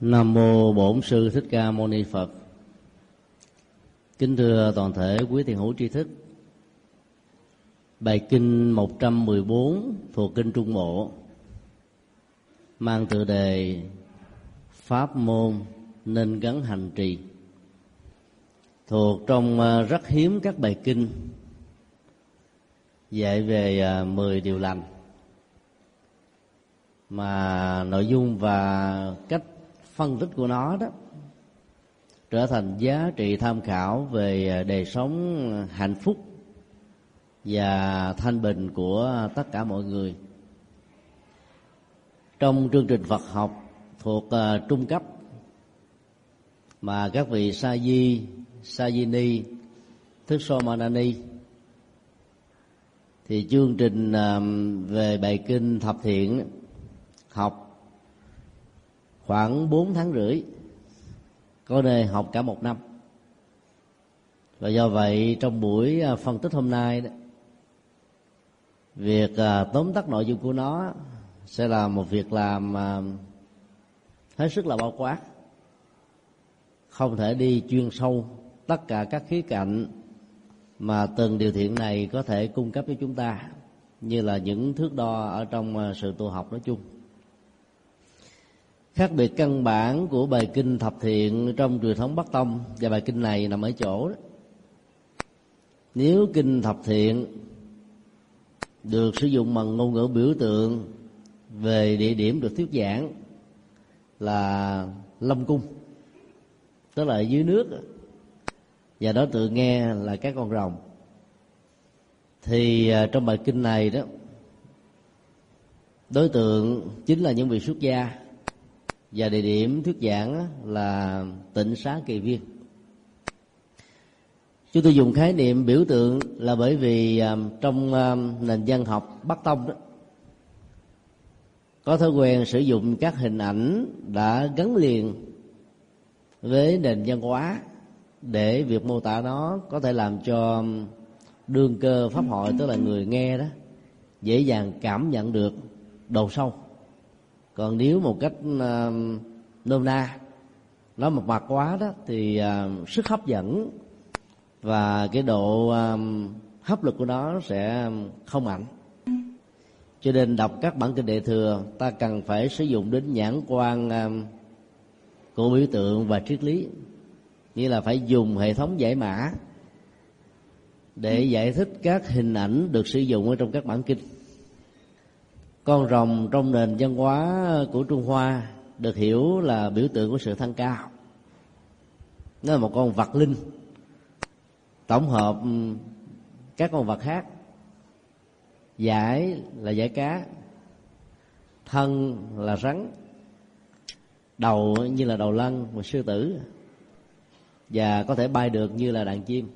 Nam mô Bổn sư Thích Ca Mâu Ni Phật. Kính thưa toàn thể quý thiền hữu tri thức. Bài kinh 114 thuộc kinh Trung Bộ mang tựa đề Pháp môn nên gắn hành trì thuộc trong à, rất hiếm các bài kinh dạy về à, 10 điều lành, mà nội dung và cách phân tích của nó đó trở thành giá trị tham khảo về đời sống hạnh phúc và thanh bình của tất cả mọi người. Trong chương trình Phật học thuộc uh, trung cấp mà các vị sa di sa di ni thức so manani thì chương trình uh, về bài kinh thập thiện học khoảng 4 tháng rưỡi, có nơi học cả một năm. Và do vậy, trong buổi à, phân tích hôm nay đó, việc à, tóm tắt nội dung của nó sẽ là một việc làm à, hết sức là bao quát. Không thể đi chuyên sâu tất cả các khía cạnh mà từng điều thiện này có thể cung cấp cho chúng ta, như là những thước đo ở trong sự tu học nói chung khác biệt căn bản của bài kinh thập thiện trong truyền thống bắc tông, và bài kinh này nằm ở chỗ đó. Nếu kinh thập thiện được sử dụng bằng ngôn ngữ biểu tượng về địa điểm được thuyết giảng là lâm cung, tức là dưới nước và đối tượng nghe là các con rồng. Thì à, trong bài kinh này đó, đối tượng chính là những vị xuất gia và địa điểm thuyết giảng là tịnh xá kỳ viên. Chúng tôi dùng khái niệm biểu tượng là bởi vì à, trong à, nền văn học bắc tông đó, có thói quen sử dụng các hình ảnh đã gắn liền với nền văn hóa để việc mô tả nó có thể làm cho đương cơ pháp hội, tức là người nghe đó, dễ dàng cảm nhận được độ sâu còn nếu một cách uh, nôm na nói một mặt quá đó thì uh, sức hấp dẫn và cái độ uh, hấp lực của nó sẽ không mạnh. Cho nên đọc các bản kinh đệ thừa ta cần phải sử dụng đến nhãn quan uh, của biểu tượng và triết lý. Như là phải dùng hệ thống giải mã để giải thích các hình ảnh được sử dụng ở trong các bản kinh con rồng trong nền văn hóa của trung hoa được hiểu là biểu tượng của sự thăng cao. Nó là một con vật linh, tổng hợp ừ, các con vật khác. Giải là giải cá, thân là rắn, đầu như là đầu lân một sư tử, và có thể bay được như là đàn chim.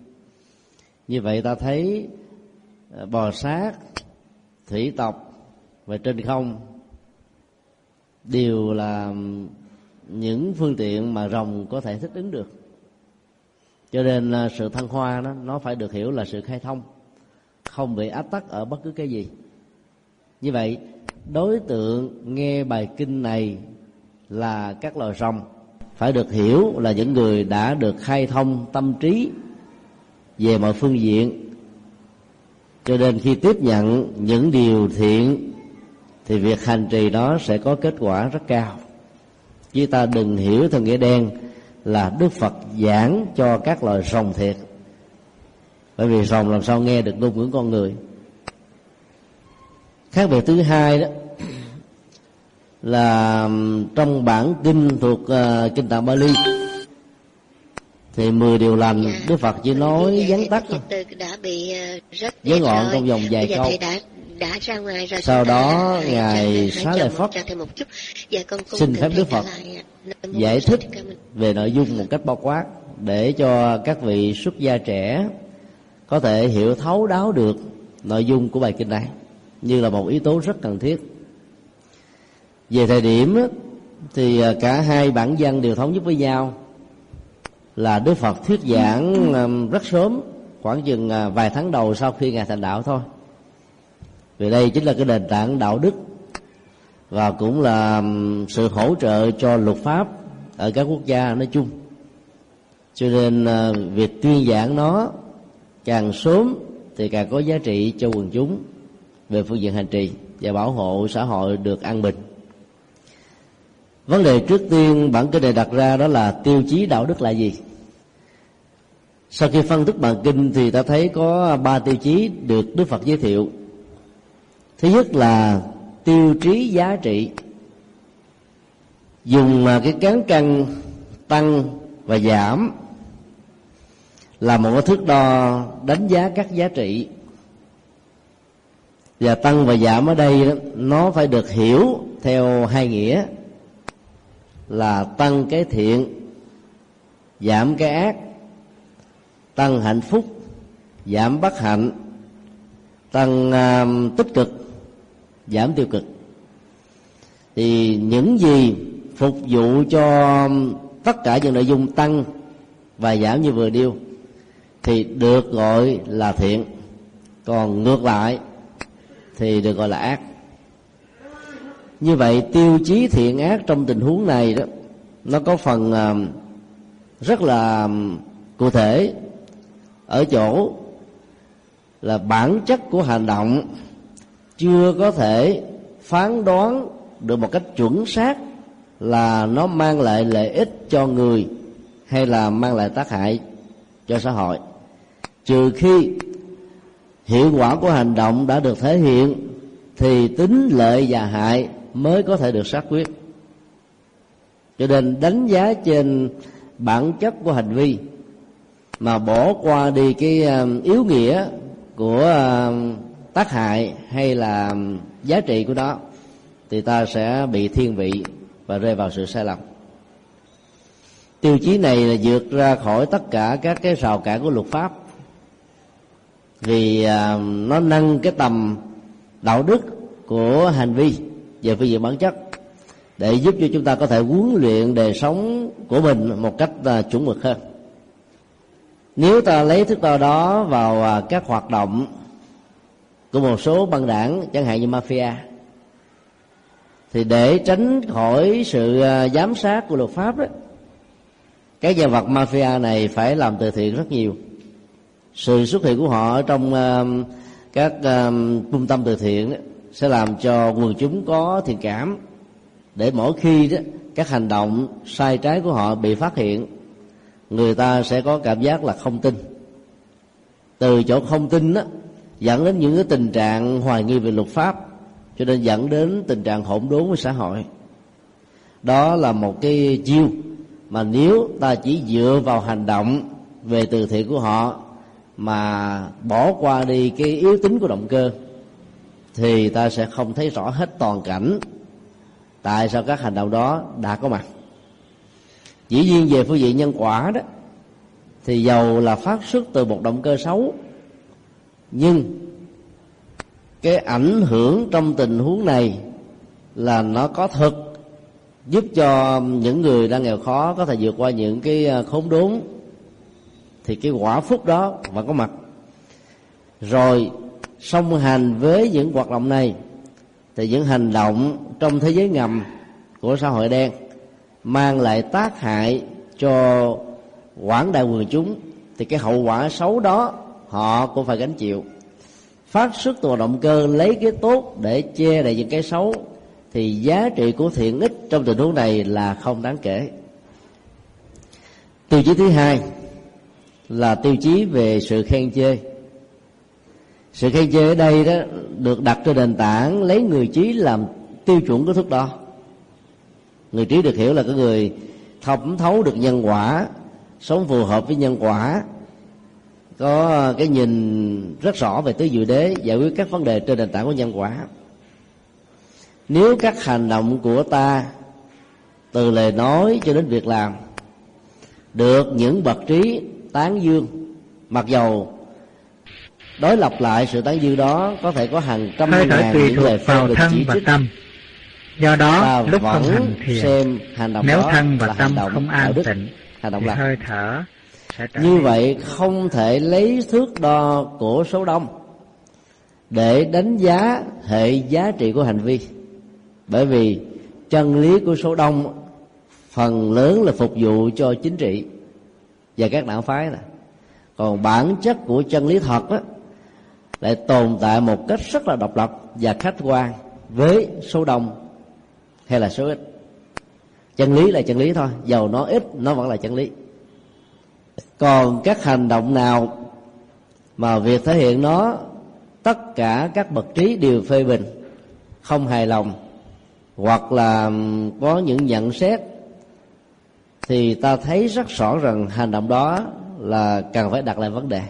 Như vậy ta thấy ờ, bò sát, thủy tộc và trên không, đều là những phương tiện mà rồng có thể thích ứng được. Cho nên là sự thăng hoa đó, nó phải được hiểu là sự khai thông, không bị áp tắc ở bất cứ cái gì. Như vậy, đối tượng nghe bài kinh này là các loài rồng, phải được hiểu là những người đã được khai thông tâm trí về mọi phương diện. Cho nên khi tiếp nhận những điều thiện thì việc hành trì đó sẽ có kết quả rất cao chứ ta đừng hiểu theo nghĩa đen là đức phật giảng cho các loài rồng thiệt bởi vì rồng làm sao nghe được ngôn ngữ con người khác biệt thứ hai đó là trong bản kinh thuộc uh, kinh tạng Bali thì 10 điều lành Đức Phật chỉ nói vắn tắt thôi với ngọn trong vòng vài câu đã ra ngoài rồi sau đó ngài xá lợi phất dạ, xin phép đức phật giải thích về nội dung một cách bao quát để cho các vị xuất gia trẻ có thể hiểu thấu đáo được nội dung của bài kinh này. Như là một yếu tố rất cần thiết. Về thời điểm thì à, cả hai bản văn đều thống nhất với nhau là đức phật thuyết giảng rất sớm khoảng chừng à, vài tháng đầu sau khi ngài thành đạo thôi vì đây chính là cái nền tảng đạo đức và cũng là sự hỗ trợ cho luật pháp ở các quốc gia nói chung. Cho nên ờ, việc tuyên giảng nó càng sớm thì càng có giá trị cho quần chúng về phương diện hành trì và bảo hộ xã hội được an bình. Vấn đề trước tiên bản kinh này đặt ra đó là tiêu chí đạo đức là gì? Sau khi phân tích bản kinh thì ta thấy có ba tiêu chí được đức phật giới thiệu thứ nhất là tiêu chí giá trị. Dùng à, cái cán cân tăng và giảm là một cái thước đo đánh giá các giá trị. Và tăng và giảm ở đây đó, nó phải được hiểu theo hai nghĩa là tăng cái thiện giảm cái ác tăng hạnh phúc giảm bất hạnh tăng uh, tích cực giảm tiêu cực. Thì những gì phục vụ cho tất cả những nội dung tăng và giảm như vừa điêu thì được gọi là thiện. Còn ngược lại thì được gọi là ác. Như vậy, tiêu chí thiện ác trong tình huống này đó, nó có phần à, rất là à, cụ thể. Ở chỗ là bản chất của hành động chưa có thể phán đoán được một cách chuẩn xác là nó mang lại lợi ích cho người hay là mang lại tác hại cho xã hội. Trừ khi hiệu quả của hành động đã được thể hiện, thì tính lợi và hại mới có thể được xác quyết. Cho nên đánh giá trên bản chất của hành vi mà bỏ qua đi cái um, yếu nghĩa của um, tác hại hay là giá trị của nó thì ta sẽ bị thiên vị và rơi vào sự sai lầm. Tiêu chí này là vượt ra khỏi tất cả các cái rào cản của luật pháp, vì à, nó nâng cái tầm đạo đức của hành vi về phương diện bản chất để giúp cho chúng ta có thể huấn luyện đời sống của mình một cách à, chuẩn mực hơn. Nếu ta lấy thước đo đó vào à, các hoạt động của một số băng đảng chẳng hạn như mafia. Thì để tránh khỏi sự à, giám sát của luật pháp đó các nhân vật mafia này phải làm từ thiện rất nhiều. Sự xuất hiện của họ trong uh, các uh, trung tâm từ thiện sẽ làm cho quần chúng có thiện cảm. Để mỗi khi đó các hành động sai trái của họ bị phát hiện người ta sẽ có cảm giác là không tin. Từ chỗ không tin đó dẫn đến những cái tình trạng hoài nghi về luật pháp, cho nên dẫn đến tình trạng hỗn đốn với xã hội. Đó là một cái chiêu mà nếu ta chỉ dựa vào hành động về từ thiện của họ mà bỏ qua đi cái yếu tính của động cơ, thì ta sẽ không thấy rõ hết toàn cảnh tại sao các hành động đó đã có mặt. Dĩ nhiên về phương diện nhân quả đó, thì dầu là phát xuất từ một động cơ xấu nhưng cái ảnh hưởng trong tình huống này là nó có thực giúp cho những người đang nghèo khó có thể vượt qua những cái à, khốn đốn. Thì cái quả phúc đó vẫn có mặt. Rồi, song hành với những hoạt động này, thì những hành động trong thế giới ngầm của xã hội đen mang lại tác hại cho quảng đại quần chúng. Thì cái hậu quả xấu đó họ cũng phải gánh chịu. Phát xuất từ động cơ lấy cái tốt để che đậy những cái xấu, thì giá trị của thiện ích trong tình huống này là không đáng kể. Tiêu chí thứ hai là tiêu chí về sự khen chê. Sự khen chê ở đây đó được đặt trên nền tảng lấy người trí làm tiêu chuẩn của thước đo người trí được hiểu là cái người thẩm thấu được nhân quả, sống phù hợp với nhân quả có cái nhìn rất rõ về tứ diệu đế giải quyết các vấn đề trên nền tảng của nhân quả. Nếu các hành động của ta từ lời nói cho đến việc làm được những bậc trí tán dương mặc dầu đối lập lại sự tán dương đó có thể có hàng trăm Hơi ngàn những lời phê thân chỉ trích. tâm. Do đó ta lúc vẫn hành thiền xem hành động nếu đó thân và là tâm hành động không đạo an đức tịnh hành động thì lành. hơi thở như vậy không thể lấy thước đo của số đông để đánh giá hệ giá trị của hành vi. Bởi vì chân lý của số đông phần lớn là phục vụ cho chính trị và các đảng phái này còn bản chất của chân lý thật đó lại tồn tại một cách rất là độc lập và khách quan với số đông hay là số ít. Chân lý là chân lý thôi dầu nó ít nó vẫn là chân lý còn các hành động nào mà việc thể hiện nó, tất cả các bậc trí đều phê bình, không hài lòng, hoặc là có những nhận xét, thì ta thấy rất rõ rằng hành động đó là cần phải đặt lại vấn đề.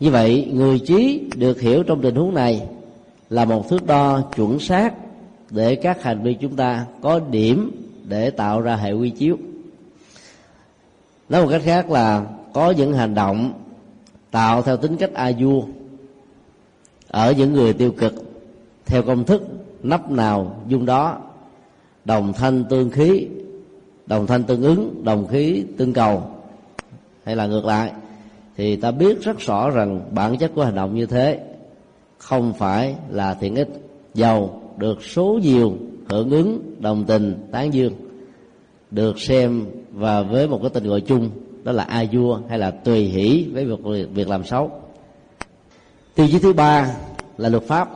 Như vậy, người trí được hiểu trong tình huống này là một thước đo chuẩn xác để các hành vi chúng ta có điểm để tạo ra hệ quy chiếu nói một cách khác là có những hành động tạo theo tính cách a vua ở những người tiêu cực, theo công thức nắp nào dung đó, đồng thanh tương khí, đồng thanh tương ứng, đồng khí tương cầu. Hay là ngược lại, thì ta biết rất rõ rằng bản chất của hành động như thế không phải là thiện ích giàu được số nhiều hưởng ứng đồng tình tán dương được xem và với một cái tên gọi chung, đó là a vua hay là tùy hỷ với việc việc làm xấu. Tiêu chí thứ ba là luật pháp.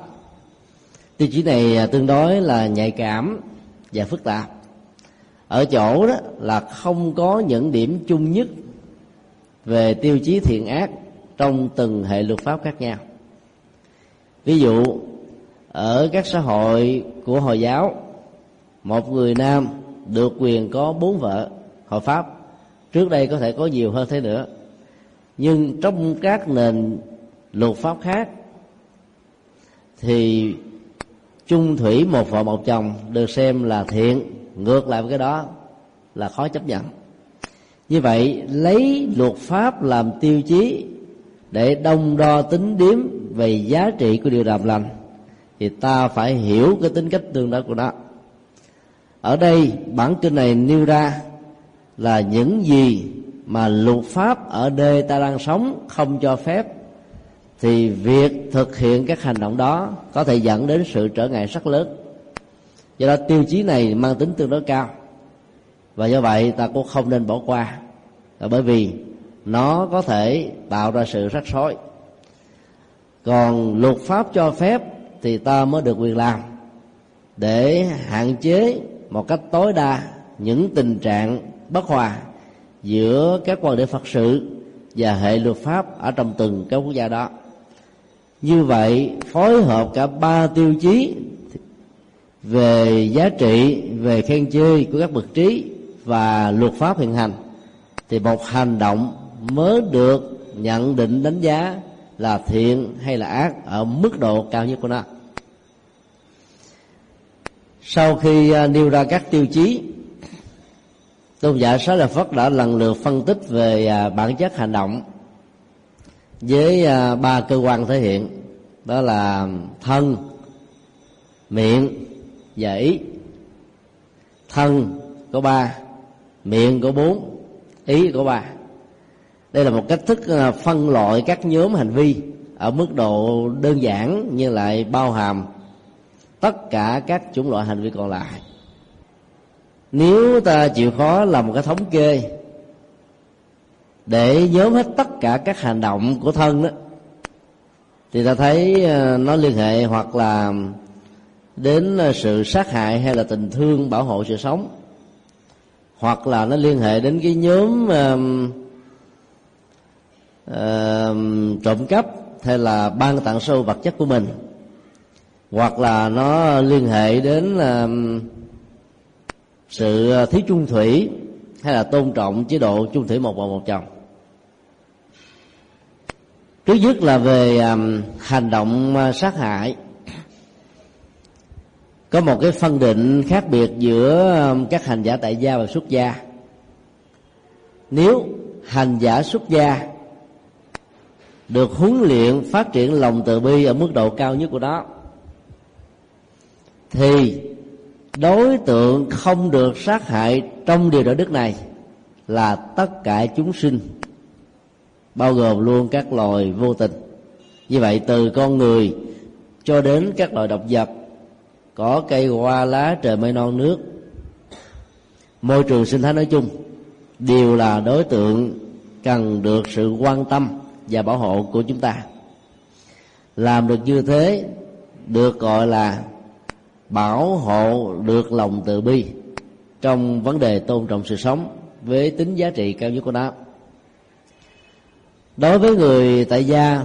Tiêu chí này à, tương đối là nhạy cảm và phức tạp. Ở chỗ đó là không có những điểm chung nhất về tiêu chí thiện ác trong từng hệ luật pháp khác nhau. Ví dụ, ở các xã hội của hồi giáo, một người nam được quyền có bốn vợ hợp pháp. Trước đây có thể có nhiều hơn thế nữa, nhưng trong các nền luật pháp khác thì chung thủy một vợ một chồng được xem là thiện, ngược lại với cái đó là khó chấp nhận. Như vậy, lấy luật pháp làm tiêu chí để đông đo tính điếm về giá trị của điều làm lành thì ta phải hiểu cái tính cách tương đối của nó ở đây, bản kinh này nêu ra là những gì mà luật pháp ở nơi ta đang sống không cho phép, thì việc thực hiện các hành động đó có thể dẫn đến sự trở ngại rất lớn. Do đó, tiêu chí này mang tính tương đối cao. Và do vậy, ta cũng không nên bỏ qua. Là bởi vì nó có thể tạo ra sự rắc rối. Còn luật pháp cho phép thì ta mới được quyền làm để hạn chế một cách tối đa những tình trạng bất hòa giữa các quan điểm phật sự và hệ luật pháp ở trong từng các quốc gia đó. Như vậy, phối hợp cả ba tiêu chí về giá trị, về khen chê của các bậc trí và luật pháp hiện hành thì một hành động mới được nhận định đánh giá là thiện hay là ác ở mức độ cao nhất của nó sau khi à, nêu ra các tiêu chí, tôn giả xá lợi phất đã lần lượt phân tích về à, bản chất hành động với à, ba cơ quan thể hiện. Đó là thân, miệng và ý. Thân có ba, miệng có bốn, ý có ba. Đây là một cách thức phân loại các nhóm hành vi ở mức độ đơn giản nhưng lại bao hàm tất cả các chủng loại hành vi còn lại. Nếu ta chịu khó làm một cái thống kê để nhóm hết tất cả các hành động của thân đó thì ta thấy ờ, nó liên hệ hoặc là đến ờ, sự sát hại hay là tình thương bảo hộ sự sống hoặc là nó liên hệ đến cái nhóm uh, uh, trộm cắp hay là ban tặng sâu vật chất của mình hoặc là nó liên hệ đến uh, sự ờ, thí chung thủy hay là tôn trọng chế độ chung thủy một vợ một chồng. Thứ nhất là về um, hành động uh, sát hại. Có một cái phân định khác biệt giữa um, các hành giả tại gia và xuất gia. Nếu hành giả xuất gia được huấn luyện phát triển lòng từ bi ở mức độ cao nhất của đó thì đối tượng không được sát hại trong điều đạo đức này là tất cả chúng sinh, bao gồm luôn các loài vô tình. Như vậy từ con người cho đến các loài động vật, có cây hoa lá trời mây non nước, môi trường sinh thái nói chung, đều là đối tượng cần được sự quan tâm và bảo hộ của chúng ta. Làm được như thế, được gọi là bảo hộ được lòng từ bi trong vấn đề tôn trọng sự sống với tính giá trị cao nhất của nó. Đối với người tại gia,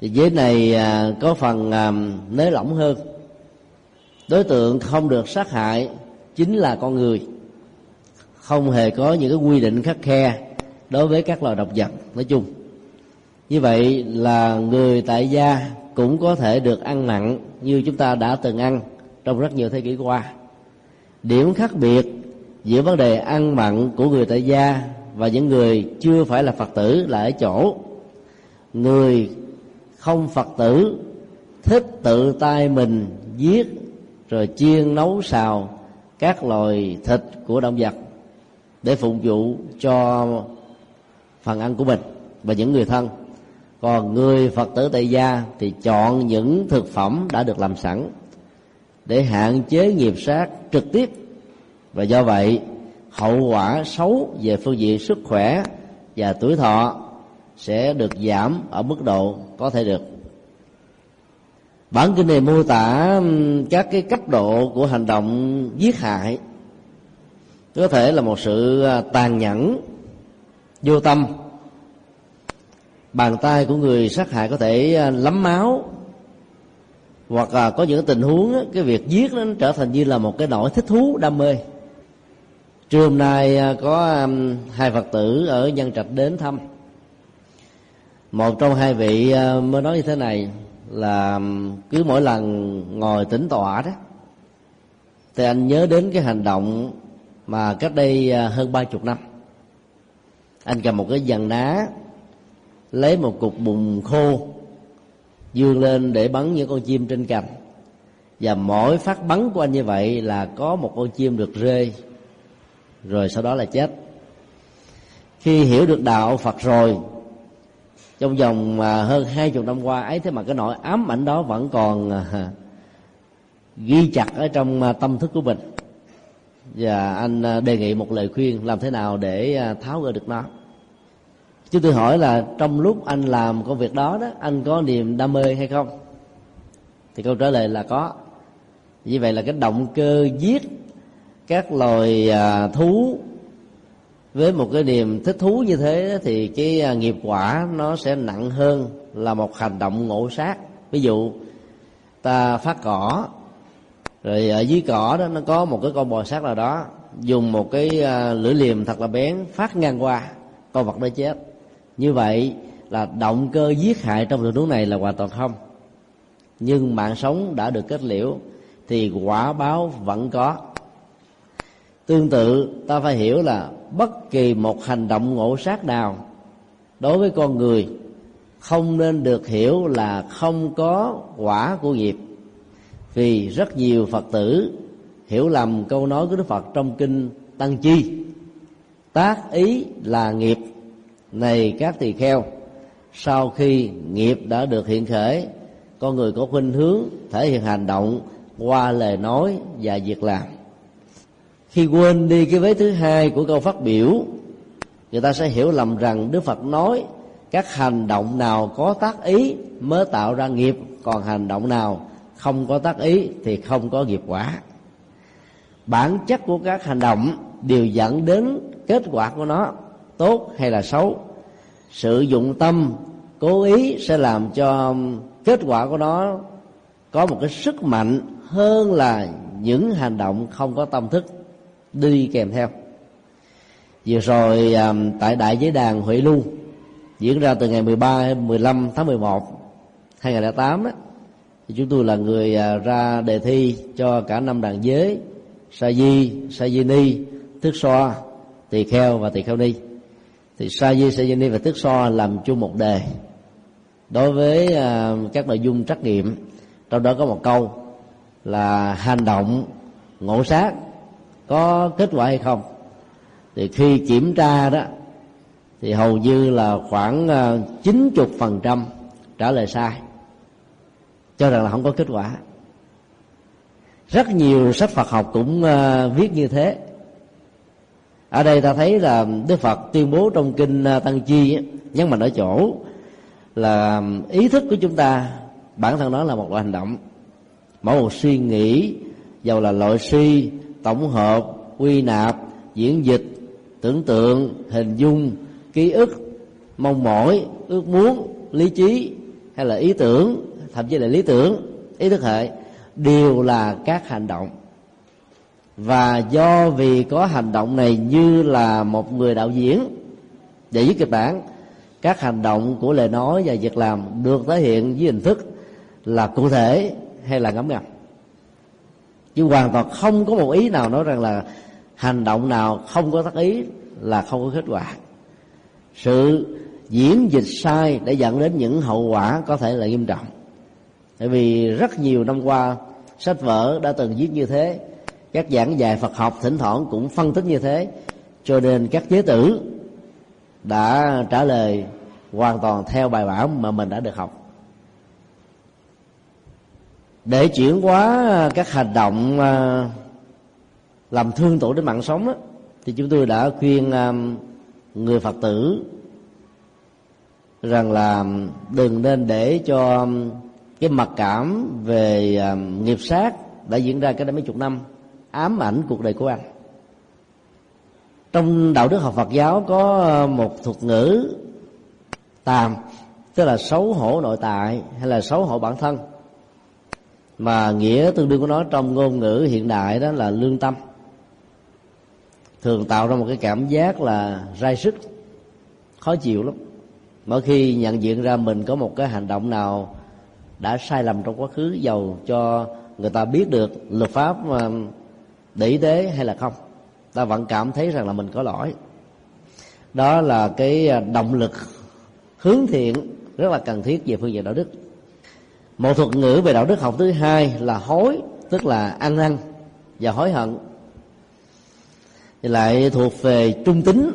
thì giới này à, có phần à, nới lỏng hơn. Đối tượng không được sát hại chính là con người. Không hề có những cái quy định khắc khe đối với các loài động vật, nói chung. Như vậy là người tại gia cũng có thể được ăn mặn như chúng ta đã từng ăn trong rất nhiều thế kỷ qua. Điểm khác biệt giữa vấn đề ăn mặn của người tại gia và những người chưa phải là phật tử là ở chỗ người không phật tử thích tự tay mình giết rồi chiên nấu xào các loài thịt của động vật để phục vụ cho phần ăn của mình và những người thân. Còn người phật tử tại gia thì chọn những thực phẩm đã được làm sẵn để hạn chế nghiệp sát trực tiếp. Và do vậy, hậu quả xấu về phương diện sức khỏe và tuổi thọ sẽ được giảm ở mức độ có thể được. Bản kinh này mô tả các cái cấp độ của hành động giết hại. Có thể là một sự à, tàn nhẫn, vô tâm. Bàn tay của người sát hại có thể à, lấm máu hoặc là có những tình huống cái việc giết nó trở thành như là một cái nỗi thích thú, đam mê. Trưa hôm nay à, có um, hai phật tử ở nhân trạch đến thăm. Một trong hai vị à, mới nói như thế này là um, cứ mỗi lần ngồi tĩnh tọa đó, thì anh nhớ đến cái hành động mà cách đây à, hơn ba chục năm. Anh cầm một cái dàn đá lấy một cục bùn khô dương lên để bắn những con chim trên cành. Và mỗi phát bắn của anh như vậy là có một con chim được rơi, rồi sau đó là chết. Khi hiểu được đạo phật rồi, trong vòng à, hơn hai chục năm qua ấy, thế mà cái nỗi ám ảnh đó vẫn còn à, ghi chặt ở trong à, tâm thức của mình. Và anh đề nghị một lời khuyên làm thế nào để tháo gỡ được nó chứ tôi hỏi là trong lúc anh làm công việc đó đó, anh có niềm đam mê hay không? Thì câu trả lời là có. Như vậy là cái động cơ giết các loài à, thú với một cái niềm thích thú như thế thì cái à, nghiệp quả nó sẽ nặng hơn là một hành động ngộ sát. Ví dụ, ta phát cỏ, rồi ở dưới cỏ đó nó có một cái con bò sát nào đó, dùng một cái à, lưỡi liềm thật là bén phát ngang qua, con vật đó chết như vậy là động cơ giết hại trong tình huống này là hoàn toàn không. Nhưng mạng sống đã được kết liễu thì quả báo vẫn có. Tương tự, ta phải hiểu là bất kỳ một hành động ngộ sát nào đối với con người không nên được hiểu là không có quả của nghiệp. Vì rất nhiều phật tử hiểu lầm câu nói của đức phật trong kinh tăng chi. Tác ý là nghiệp này các tỳ kheo, sau khi nghiệp đã được hiện khởi, con người có khuynh hướng thể hiện hành động qua lời nói và việc làm. Khi quên đi cái vế thứ hai của câu phát biểu, người ta sẽ hiểu lầm rằng đức phật nói các hành động nào có tác ý mới tạo ra nghiệp, còn hành động nào không có tác ý thì không có nghiệp quả. Bản chất của các hành động đều dẫn đến kết quả của nó, tốt hay là xấu sự dụng tâm, cố ý sẽ làm cho kết quả của nó có một cái sức mạnh hơn là những hành động không có tâm thức, đi kèm theo. Vừa rồi à, tại đại giới đàn Huệ lu diễn ra từ ngày 13 15 tháng 11 2008 á, thì chúng tôi là người à, ra đề thi cho cả năm đàn giới, sa di sa di ni thức so tỳ kheo và tỳ kheo ni thì sa di sa di và Tức so làm chung một đề. Đối với à, các nội dung trắc nghiệm trong đó có một câu là hành động ngộ sát có kết quả hay không? Thì khi kiểm tra đó thì hầu như là khoảng à, chín chục phần trăm trả lời sai cho rằng là không có kết quả. Rất nhiều sách Phật học cũng uh, viết như thế ở đây ta thấy là đức phật tuyên bố trong kinh à, tăng chi nhấn mạnh ở chỗ là ý thức của chúng ta, bản thân đó là một loại hành động. Mỗi một suy nghĩ, dầu là loại suy, tổng hợp, quy nạp, diễn dịch, tưởng tượng, hình dung, ký ức, mong mỏi, ước muốn, lý trí, hay là ý tưởng, thậm chí là lý tưởng, ý thức hệ, đều là các hành động và do vì có hành động này như là một người đạo diễn để viết kịch bản, các hành động của lời nói và việc làm được thể hiện với hình thức là cụ thể hay là ngấm ngầm. Chứ hoàn toàn không có một ý nào nói rằng là hành động nào không có tác ý là không có kết quả. Sự diễn dịch sai để dẫn đến những hậu quả có thể là nghiêm trọng. Tại vì rất nhiều năm qua, sách vở đã từng viết như thế các giảng dạy phật học thỉnh thoảng cũng phân tích như thế. Cho nên các giới tử đã trả lời hoàn toàn theo bài bản mà mình đã được học. Để chuyển hóa các hành động à, làm thương tổn đến mạng sống đó, thì chúng tôi đã khuyên à, người phật tử rằng là đừng nên để cho cái mặc cảm về à, nghiệp sát đã diễn ra cái đó mấy chục năm ám ảnh cuộc đời của anh trong đạo đức học Phật giáo có ờ, một thuật ngữ tàm, tức là xấu hổ nội tại hay là xấu hổ bản thân. Mà nghĩa tương đương của nó trong ngôn ngữ hiện đại đó là lương tâm. Thường tạo ra một cái cảm giác là rai sức, khó chịu lắm. Mỗi khi nhận diện ra mình có một cái hành động nào đã sai lầm trong quá khứ giàu cho người ta biết được luật pháp ờ, để ý tế hay là không? Ta vẫn cảm thấy rằng là mình có lỗi. Đó là cái à, động lực hướng thiện rất là cần thiết về phương diện đạo đức. Một thuật ngữ về đạo đức học thứ hai là hối tức là ăn năn và hối hận. Thì lại thuộc về trung tính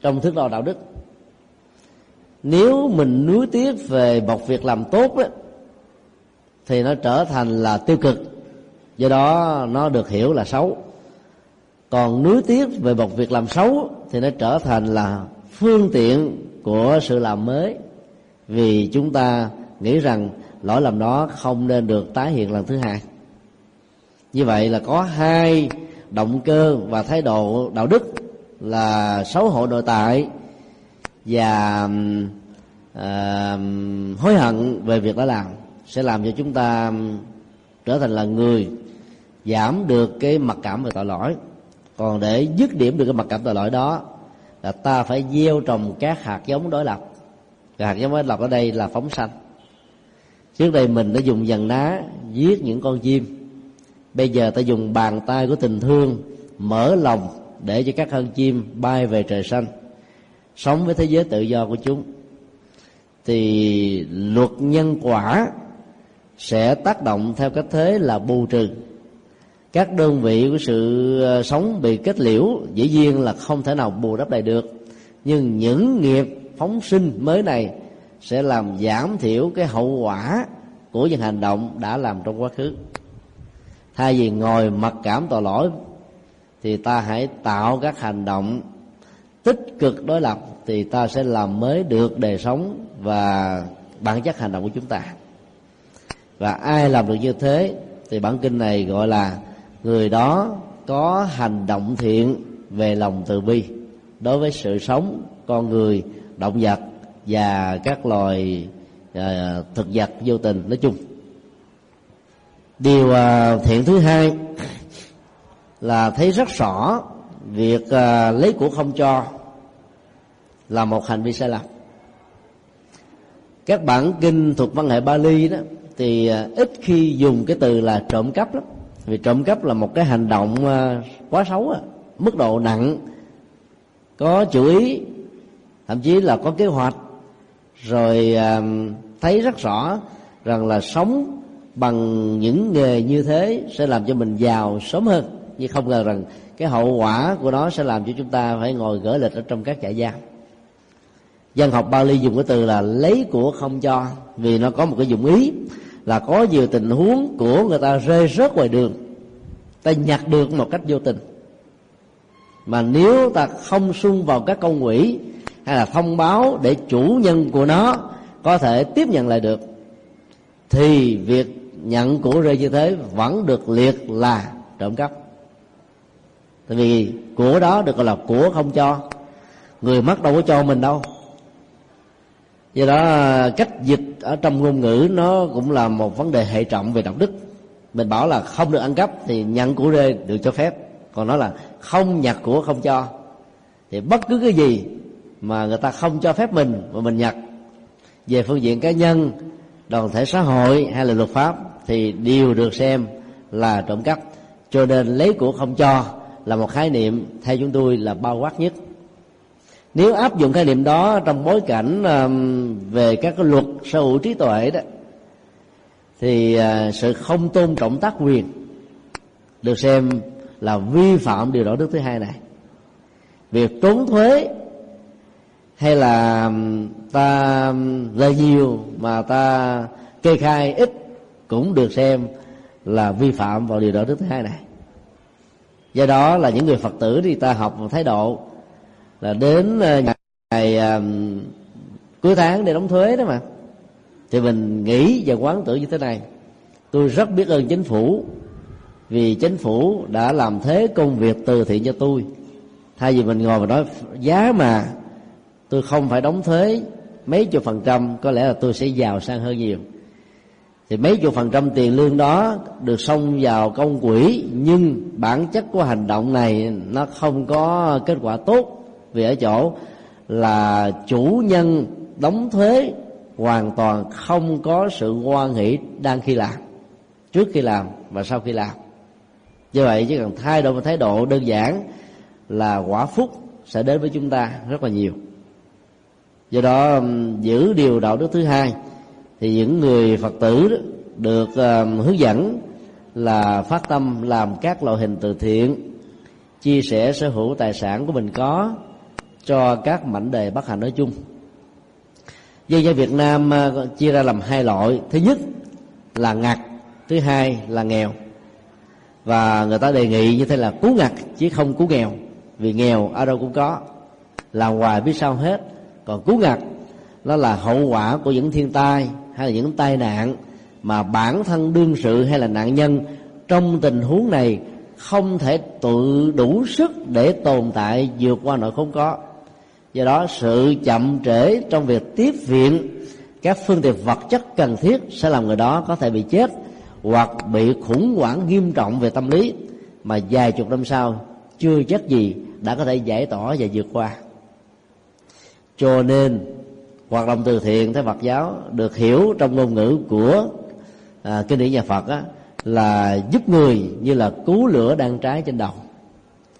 trong thước đo đạo đức. Nếu mình nuối tiếc về một việc làm tốt đó, thì nó trở thành là tiêu cực do đó nó được hiểu là xấu. Còn nuối tiếc về một việc làm xấu thì nó trở thành là phương tiện của sự làm mới. Vì chúng ta nghĩ rằng lỗi lầm đó không nên được tái hiện lần thứ hai. Như vậy là có hai động cơ và thái độ đạo đức là xấu hổ nội tại và uh, hối hận về việc đã làm sẽ làm cho chúng ta trở thành là người giảm được cái mặc cảm về tội lỗi. Còn để dứt điểm được cái mặc cảm tội lỗi đó là ta phải gieo trồng các hạt giống đối lập. Và hạt giống đối lập ở đây là phóng sanh. Trước đây mình đã dùng dần ná, giết những con chim. Bây giờ ta dùng bàn tay của tình thương mở lòng để cho các con chim bay về trời xanh, sống với thế giới tự do của chúng. Thì luật nhân quả sẽ tác động theo cách thế là bù trừ các đơn vị của sự ờ, sống bị kết liễu dĩ nhiên là không thể nào bù đắp lại được. Nhưng những nghiệp phóng sinh mới này sẽ làm giảm thiểu cái hậu quả của những hành động đã làm trong quá khứ. Thay vì ngồi mặc cảm tội lỗi, thì ta hãy tạo các hành động tích cực đối lập, thì ta sẽ làm mới được đời sống và bản chất hành động của chúng ta. Và ai làm được như thế thì bản kinh này gọi là người đó có hành động thiện về lòng từ bi. Đối với sự sống con người động vật và các loài uh, thực vật vô tình nói chung. Điều uh, thiện thứ hai là thấy rất rõ việc uh, lấy của không cho là một hành vi sai lầm. Các bản kinh thuộc văn hệ Bali đó thì ít khi dùng cái từ là trộm cắp lắm vì trộm cắp là một cái hành động ờ, quá xấu à. mức độ nặng. Có chủ ý, thậm chí là có kế hoạch. Rồi ờ, thấy rất rõ rằng là sống bằng những nghề như thế sẽ làm cho mình giàu sớm hơn. Nhưng không ngờ rằng cái hậu quả của nó sẽ làm cho chúng ta phải ngồi gỡ lịch ở trong các trại giam. Dân học Bali dùng cái từ là lấy của không cho, vì nó có một cái dụng ý là có nhiều tình huống của người ta rơi rớt ngoài đường. Ta nhặt được một cách vô tình. Mà nếu ta không xung vào các công quỹ hay là thông báo để chủ nhân của nó có thể tiếp nhận lại được, thì việc nhận của rơi như thế vẫn được liệt là trộm cắp. Tại vì của đó được gọi là của không cho. Người mất đâu có cho mình đâu do đó, cách dịch ở trong ngôn ngữ nó cũng là một vấn đề hệ trọng về đạo đức. Mình bảo là không được ăn cắp thì nhận của rê được cho phép. Còn nói là không nhặt của không cho. Thì bất cứ cái gì mà người ta không cho phép mình mà mình nhặt. Về phương diện cá nhân, đoàn thể xã hội hay là luật pháp thì đều được xem là trộm cắp. Cho nên lấy của không cho là một khái niệm theo chúng tôi là bao quát nhất nếu áp dụng khái niệm đó trong bối cảnh về các cái luật sở hữu trí tuệ đó, thì à, sự không tôn trọng tác quyền được xem là vi phạm điều đạo đức thứ hai này. Việc trốn thuế hay là ta lời nhiều mà ta kê khai ít cũng được xem là vi phạm vào điều đạo đức thứ hai này. Do đó là những người phật tử thì ta học một thái độ là đến ờ, ngày um, cuối tháng để đóng thuế đó mà. Thì mình nghĩ và quán tưởng như thế này. Tôi rất biết ơn chính phủ vì chính phủ đã làm thế công việc từ thiện cho tôi. Thay vì mình ngồi và nói giá mà tôi không phải đóng thuế mấy chục phần trăm có lẽ là tôi sẽ giàu sang hơn nhiều. Thì mấy chục phần trăm tiền lương đó được xông vào công quỹ nhưng bản chất của hành động này nó không có kết quả tốt vì ở chỗ là chủ nhân đóng thuế hoàn toàn không có sự quan hỷ đang khi làm trước khi làm và sau khi làm. Như vậy chỉ cần thay đổi một thái độ đơn giản là quả phúc sẽ đến với chúng ta rất là nhiều. Do đó um, giữ điều đạo đức thứ hai thì những người phật tử được uh, hướng dẫn là phát tâm làm các loại hình từ thiện chia sẻ sở hữu tài sản của mình có cho các mảnh đề bất hạnh nói chung. Dân gian việt nam à, chia ra làm hai loại. Thứ nhất là ngặt, thứ hai là nghèo. Và người ta đề nghị như thế là cứu ngặt chứ không cứu nghèo. Vì nghèo ở đâu cũng có. Làm hoài biết sao hết. Còn cứu ngặt, nó là hậu quả của những thiên tai hay là những tai nạn mà bản thân đương sự hay là nạn nhân trong tình huống này không thể tự đủ sức để tồn tại vượt qua nỗi khốn có do đó sự chậm trễ trong việc tiếp viện các phương tiện vật chất cần thiết sẽ làm người đó có thể bị chết hoặc bị khủng hoảng nghiêm trọng về tâm lý mà vài chục năm sau chưa chắc gì đã có thể giải tỏa và vượt qua. Cho nên hoạt động từ thiện theo Phật giáo được hiểu trong ngôn ngữ của à, kinh điển nhà Phật á, là giúp người như là cứu lửa đang trái trên đầu.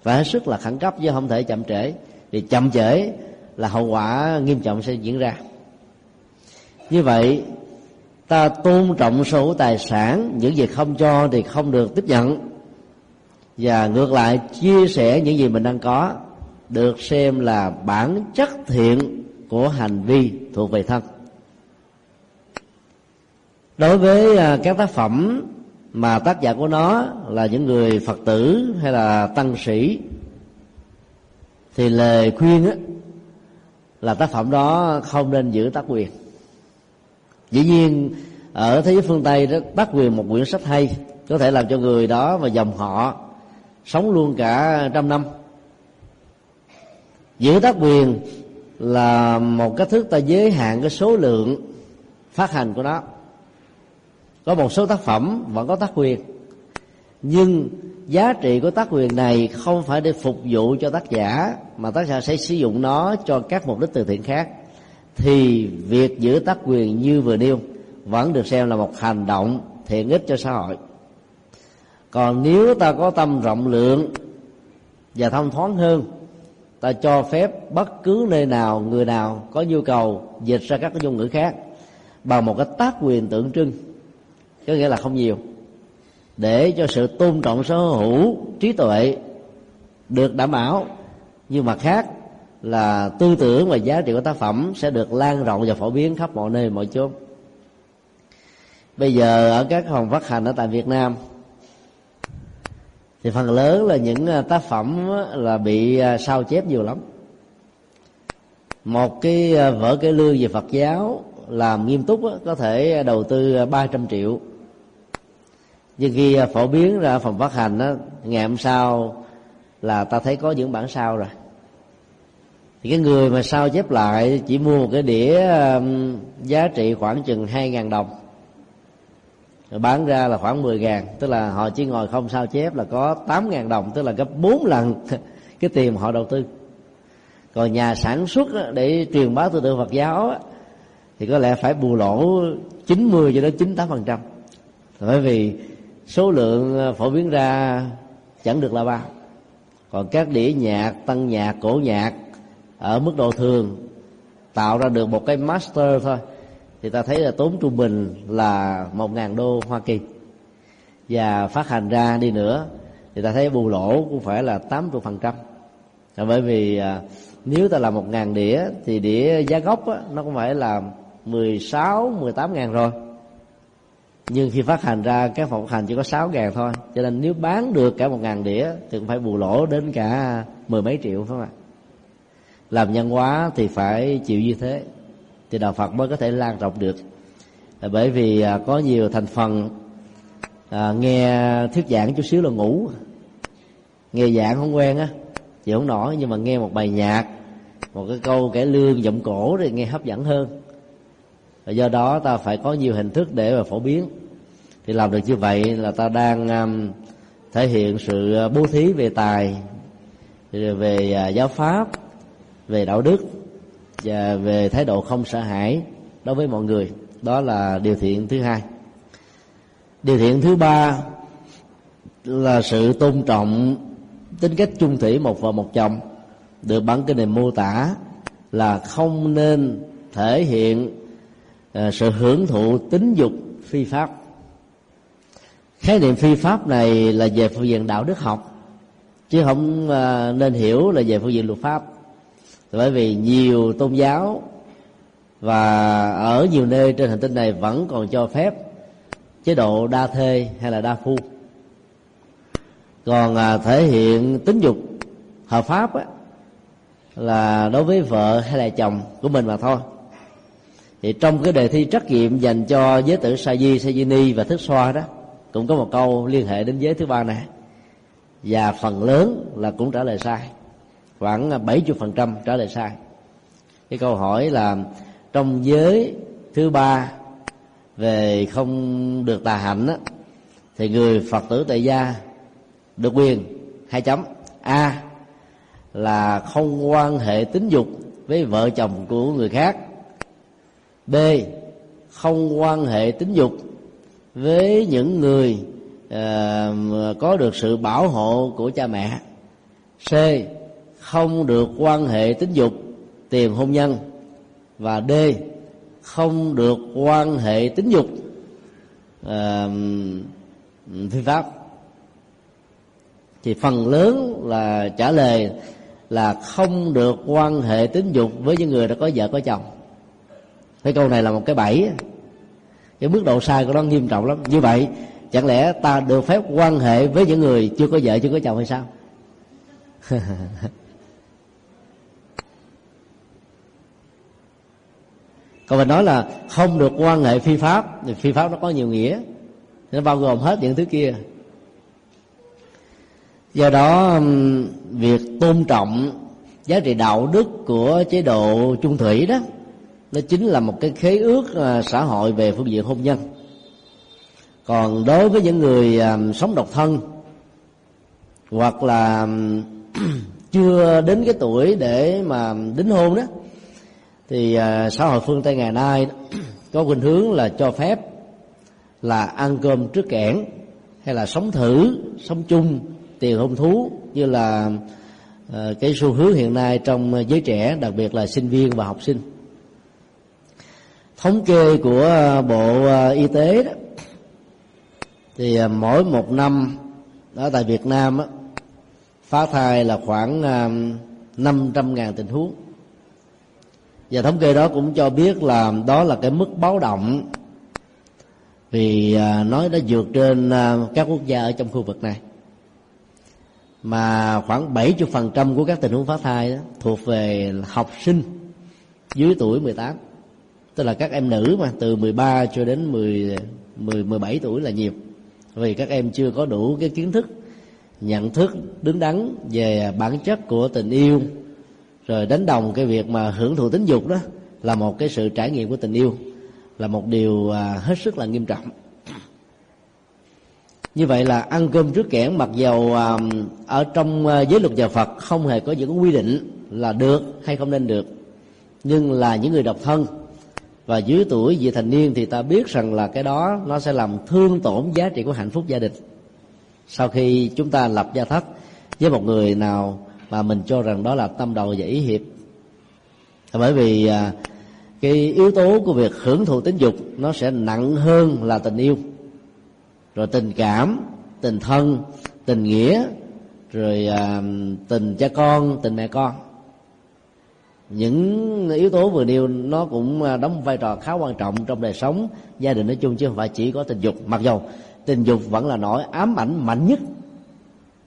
Và hết sức là khẩn cấp chứ không thể chậm trễ thì chậm trễ là hậu quả nghiêm trọng sẽ diễn ra. Như vậy, ta tôn trọng sở hữu tài sản, những gì không cho thì không được tiếp nhận. Và ngược lại, chia sẻ những gì mình đang có, được xem là bản chất thiện của hành vi thuộc về thân. Đối với à, các tác phẩm mà tác giả của nó là những người phật tử hay là tăng sĩ thì lời khuyên á, là tác phẩm đó không nên giữ tác quyền. Dĩ nhiên ở thế giới phương tây đó tác quyền một quyển sách hay có thể làm cho người đó và dòng họ sống luôn cả trăm năm. Giữ tác quyền là một cách thức ta giới hạn cái số lượng phát hành của nó. Có một số tác phẩm vẫn có tác quyền nhưng giá trị của tác quyền này không phải để phục vụ cho tác giả, mà tác giả sẽ sử dụng nó cho các mục đích từ thiện khác. Thì việc giữ tác quyền như vừa nêu vẫn được xem là một hành động thiện ích cho xã hội. Còn nếu ta có tâm rộng lượng và thông thoáng hơn, ta cho phép bất cứ nơi nào người nào có nhu cầu dịch ra các cái ngôn ngữ khác bằng một cái tác quyền tượng trưng, có nghĩa là không nhiều để cho sự tôn trọng sở hữu trí tuệ được đảm bảo. Nhưng mặt khác là tư tưởng và giá trị của tác phẩm sẽ được lan rộng và phổ biến khắp mọi nơi, mọi chốn. Bây giờ ở các phòng phát hành ở tại Việt Nam, thì phần lớn là những à, tác phẩm là bị à, sao chép nhiều lắm. Một cái à, vở cái lương về Phật giáo làm nghiêm túc có thể đầu tư 300 triệu nhưng khi à, phổ biến ra phòng phát hành đó ngày hôm sau là ta thấy có những bản sao rồi. Thì cái người mà sao chép lại chỉ mua một cái đĩa giá trị khoảng chừng hai ngàn đồng. Rồi bán ra là khoảng 10 ngàn, tức là họ chỉ ngồi không sao chép là có 8 ngàn đồng, tức là gấp 4 lần cái tiền họ đầu tư. Còn nhà sản xuất để truyền bá tư tưởng Phật giáo thì có lẽ phải bù lỗ 90 cho đến 98 phần trăm. Bởi vì số lượng à, phổ biến ra chẳng được là bao. Còn các đĩa nhạc tăng nhạc cổ nhạc ở mức độ thường tạo ra được một cái master thôi thì ta thấy là tốn trung bình là một ngàn đô Hoa Kỳ. Và phát hành ra đi nữa thì ta thấy bù lỗ cũng phải là tám mươi phần trăm. À, bởi vì à, nếu ta làm một ngàn đĩa thì đĩa giá gốc á, nó cũng phải là mười sáu mười tám ngàn rồi nhưng khi phát hành ra các phòng hành chỉ có sáu ngàn thôi. Cho nên nếu bán được cả một ngàn đĩa thì cũng phải bù lỗ đến cả mười mấy triệu phải không ạ? Làm nhân hóa thì phải chịu như thế. Thì đạo phật mới có thể lan rộng được. Là bởi vì à, có nhiều thành phần à, nghe thuyết giảng chút xíu là ngủ. Nghe giảng không quen á chịu không nổi. Nhưng mà nghe một bài nhạc một cái câu kể lương giọng cổ thì nghe hấp dẫn hơn và do đó ta phải có nhiều hình thức để mà phổ biến. Thì làm được như vậy là ta đang um, thể hiện sự uh, bố thí về tài về uh, giáo pháp về đạo đức và về thái độ không sợ hãi đối với mọi người. Đó là điều thiện thứ hai. Điều thiện thứ ba là sự tôn trọng tính cách chung thủy một vợ một chồng. Được bản kinh này mô tả là không nên thể hiện Ờ, sự hưởng thụ tính dục phi pháp. Khái niệm phi pháp này là về phương diện đạo đức học chứ không ờ, nên hiểu là về phương diện luật pháp. Bởi vì nhiều tôn giáo và ở nhiều nơi trên hành tinh này vẫn còn cho phép chế độ đa thê hay là đa phu. Còn à, thể hiện tính dục hợp pháp á, là đối với vợ hay là chồng của mình mà thôi thì trong cái đề thi trắc nghiệm dành cho giới tử sa di sa di ni và thức xoa đó cũng có một câu liên hệ đến giới thứ ba này. Và phần lớn là cũng trả lời sai. Khoảng 70% trả lời sai. Cái câu hỏi là trong giới thứ ba về không được tà hạnh á, thì người phật tử tại gia được quyền hai chấm. A là không quan hệ tính dục với vợ chồng của người khác b. Không quan hệ tính dục với những người uh, có được sự bảo hộ của cha mẹ. C. Không được quan hệ tính dục tiền hôn nhân. Và d. Không được quan hệ tính dục ờ, uh, phi pháp. Thì phần lớn là trả lời là không được quan hệ tính dục với những người đã có vợ có chồng cái câu này là một cái bẫy. Cái mức độ sai của nó nghiêm trọng lắm. Như vậy, chẳng lẽ ta được phép quan hệ với những người chưa có vợ, chưa có chồng hay sao? Còn mình nói là không được quan hệ phi pháp, thì phi pháp nó có nhiều nghĩa. Nó bao gồm hết những thứ kia. Do đó việc tôn trọng giá trị đạo đức của chế độ trung thủy đó nó chính là một cái khế ước à, xã hội về phương diện hôn nhân. Còn đối với những người à, sống độc thân, hoặc là chưa đến cái tuổi để mà đính hôn đó, thì à, xã hội phương tây ngày nay có khuynh hướng là cho phép là ăn cơm trước kẽn hay là sống thử, sống chung, tiền hôn thú, như là cái xu hướng hiện nay trong giới trẻ, đặc biệt là sinh viên và học sinh thống kê của à, bộ à, y tế đó. Thì à, mỗi một năm ở tại Việt Nam á, phá thai là khoảng à, năm trăm ngàn tình huống. Và thống kê đó cũng cho biết là đó là cái mức báo động vì nói đã vượt trên các quốc gia ở trong khu vực này. Mà khoảng 70% của các tình huống phá thai đó, thuộc về học sinh dưới tuổi 18 tức là các em nữ mà từ 13 cho đến 10, 10 17 tuổi là nhiều. Vì các em chưa có đủ cái kiến thức nhận thức đứng đắn về bản chất của tình yêu. Rồi đánh đồng cái việc mà hưởng thụ tính dục đó là một cái sự trải nghiệm của tình yêu là một điều à, hết sức là nghiêm trọng. Như vậy là ăn cơm trước kẽn mặc dầu à, ở trong à, giới luật nhà Phật không hề có những quy định là được hay không nên được. Nhưng là những người độc thân và dưới tuổi vị thành niên thì ta biết rằng là cái đó nó sẽ làm thương tổn giá trị của hạnh phúc gia đình. Sau khi chúng ta lập gia thất, với một người nào mà mình cho rằng đó là tâm đầu và ý hiệp. Bởi vì à, cái yếu tố của việc hưởng thụ tính dục nó sẽ nặng hơn là tình yêu. Rồi tình cảm, tình thân, tình nghĩa, rồi à, tình cha con, tình mẹ con những yếu tố vừa nêu, nó cũng à, đóng vai trò khá quan trọng trong đời sống, gia đình nói chung chứ không phải chỉ có tình dục. Mặc dầu tình dục vẫn là nỗi ám ảnh mạnh nhất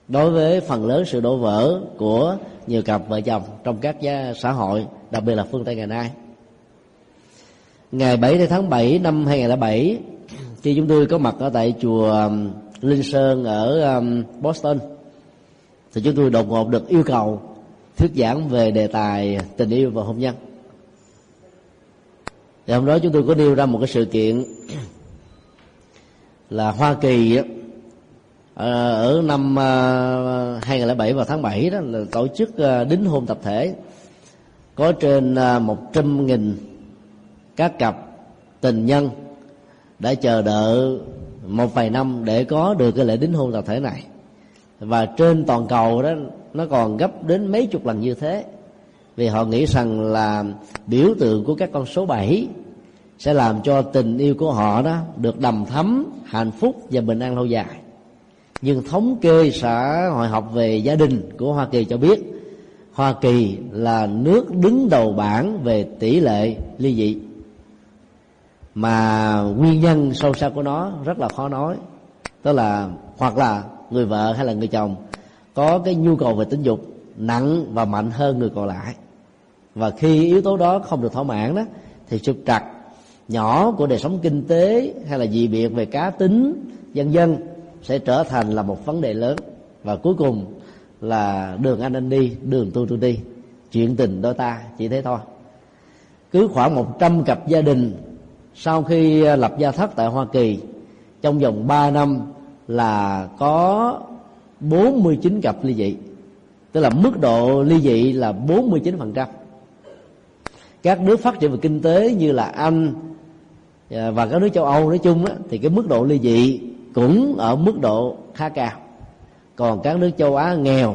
đối với phần lớn sự đổ vỡ của nhiều cặp vợ chồng trong các gia, xã hội, đặc biệt là phương tây ngày nay. Ngày 7 tháng 7 năm 2007 khi chúng tôi có mặt ở tại chùa Linh Sơn ở Boston, thì chúng tôi đột ngột được yêu cầu thuyết giảng về đề tài tình yêu và hôn nhân. Thì hôm đó chúng tôi có nêu ra một cái sự kiện là Hoa Kỳ ờ, ở năm ờ, 2007 vào tháng 7 đó là tổ chức ờ, đính hôn tập thể có trên một trăm nghìn các cặp tình nhân đã chờ đợi một vài năm để có được cái lễ đính hôn tập thể này. Và trên toàn cầu đó nó còn gấp đến mấy chục lần như thế. Vì họ nghĩ rằng là biểu tượng của các con số 7 sẽ làm cho tình yêu của họ đó được đầm thấm hạnh phúc và bình an lâu dài. Nhưng thống kê xã hội học về gia đình của hoa kỳ cho biết, hoa kỳ là nước đứng đầu bảng về tỷ lệ ly dị. Mà nguyên nhân sâu xa của nó rất là khó nói. Tức là, hoặc là người vợ hay là người chồng có cái nhu cầu về tình dục nặng và mạnh hơn người còn lại. Và khi yếu tố đó không được thỏa mãn đó, thì trục trặc nhỏ của đời sống kinh tế hay là dị biệt về cá tính dân dân sẽ trở thành là một vấn đề lớn. Và cuối cùng là đường anh anh đi, đường tôi tôi đi. Chuyện tình đôi ta chỉ thế thôi. Cứ khoảng 100 cặp gia đình sau khi lập gia thất tại Hoa Kỳ, trong vòng 3 năm là có 49 cặp ly dị. Tức là mức độ ly dị là 49% các nước phát triển về kinh tế như là Anh à, và các nước châu Âu nói chung đó, thì cái mức độ ly dị cũng ở mức độ khá cao. Còn các nước châu Á nghèo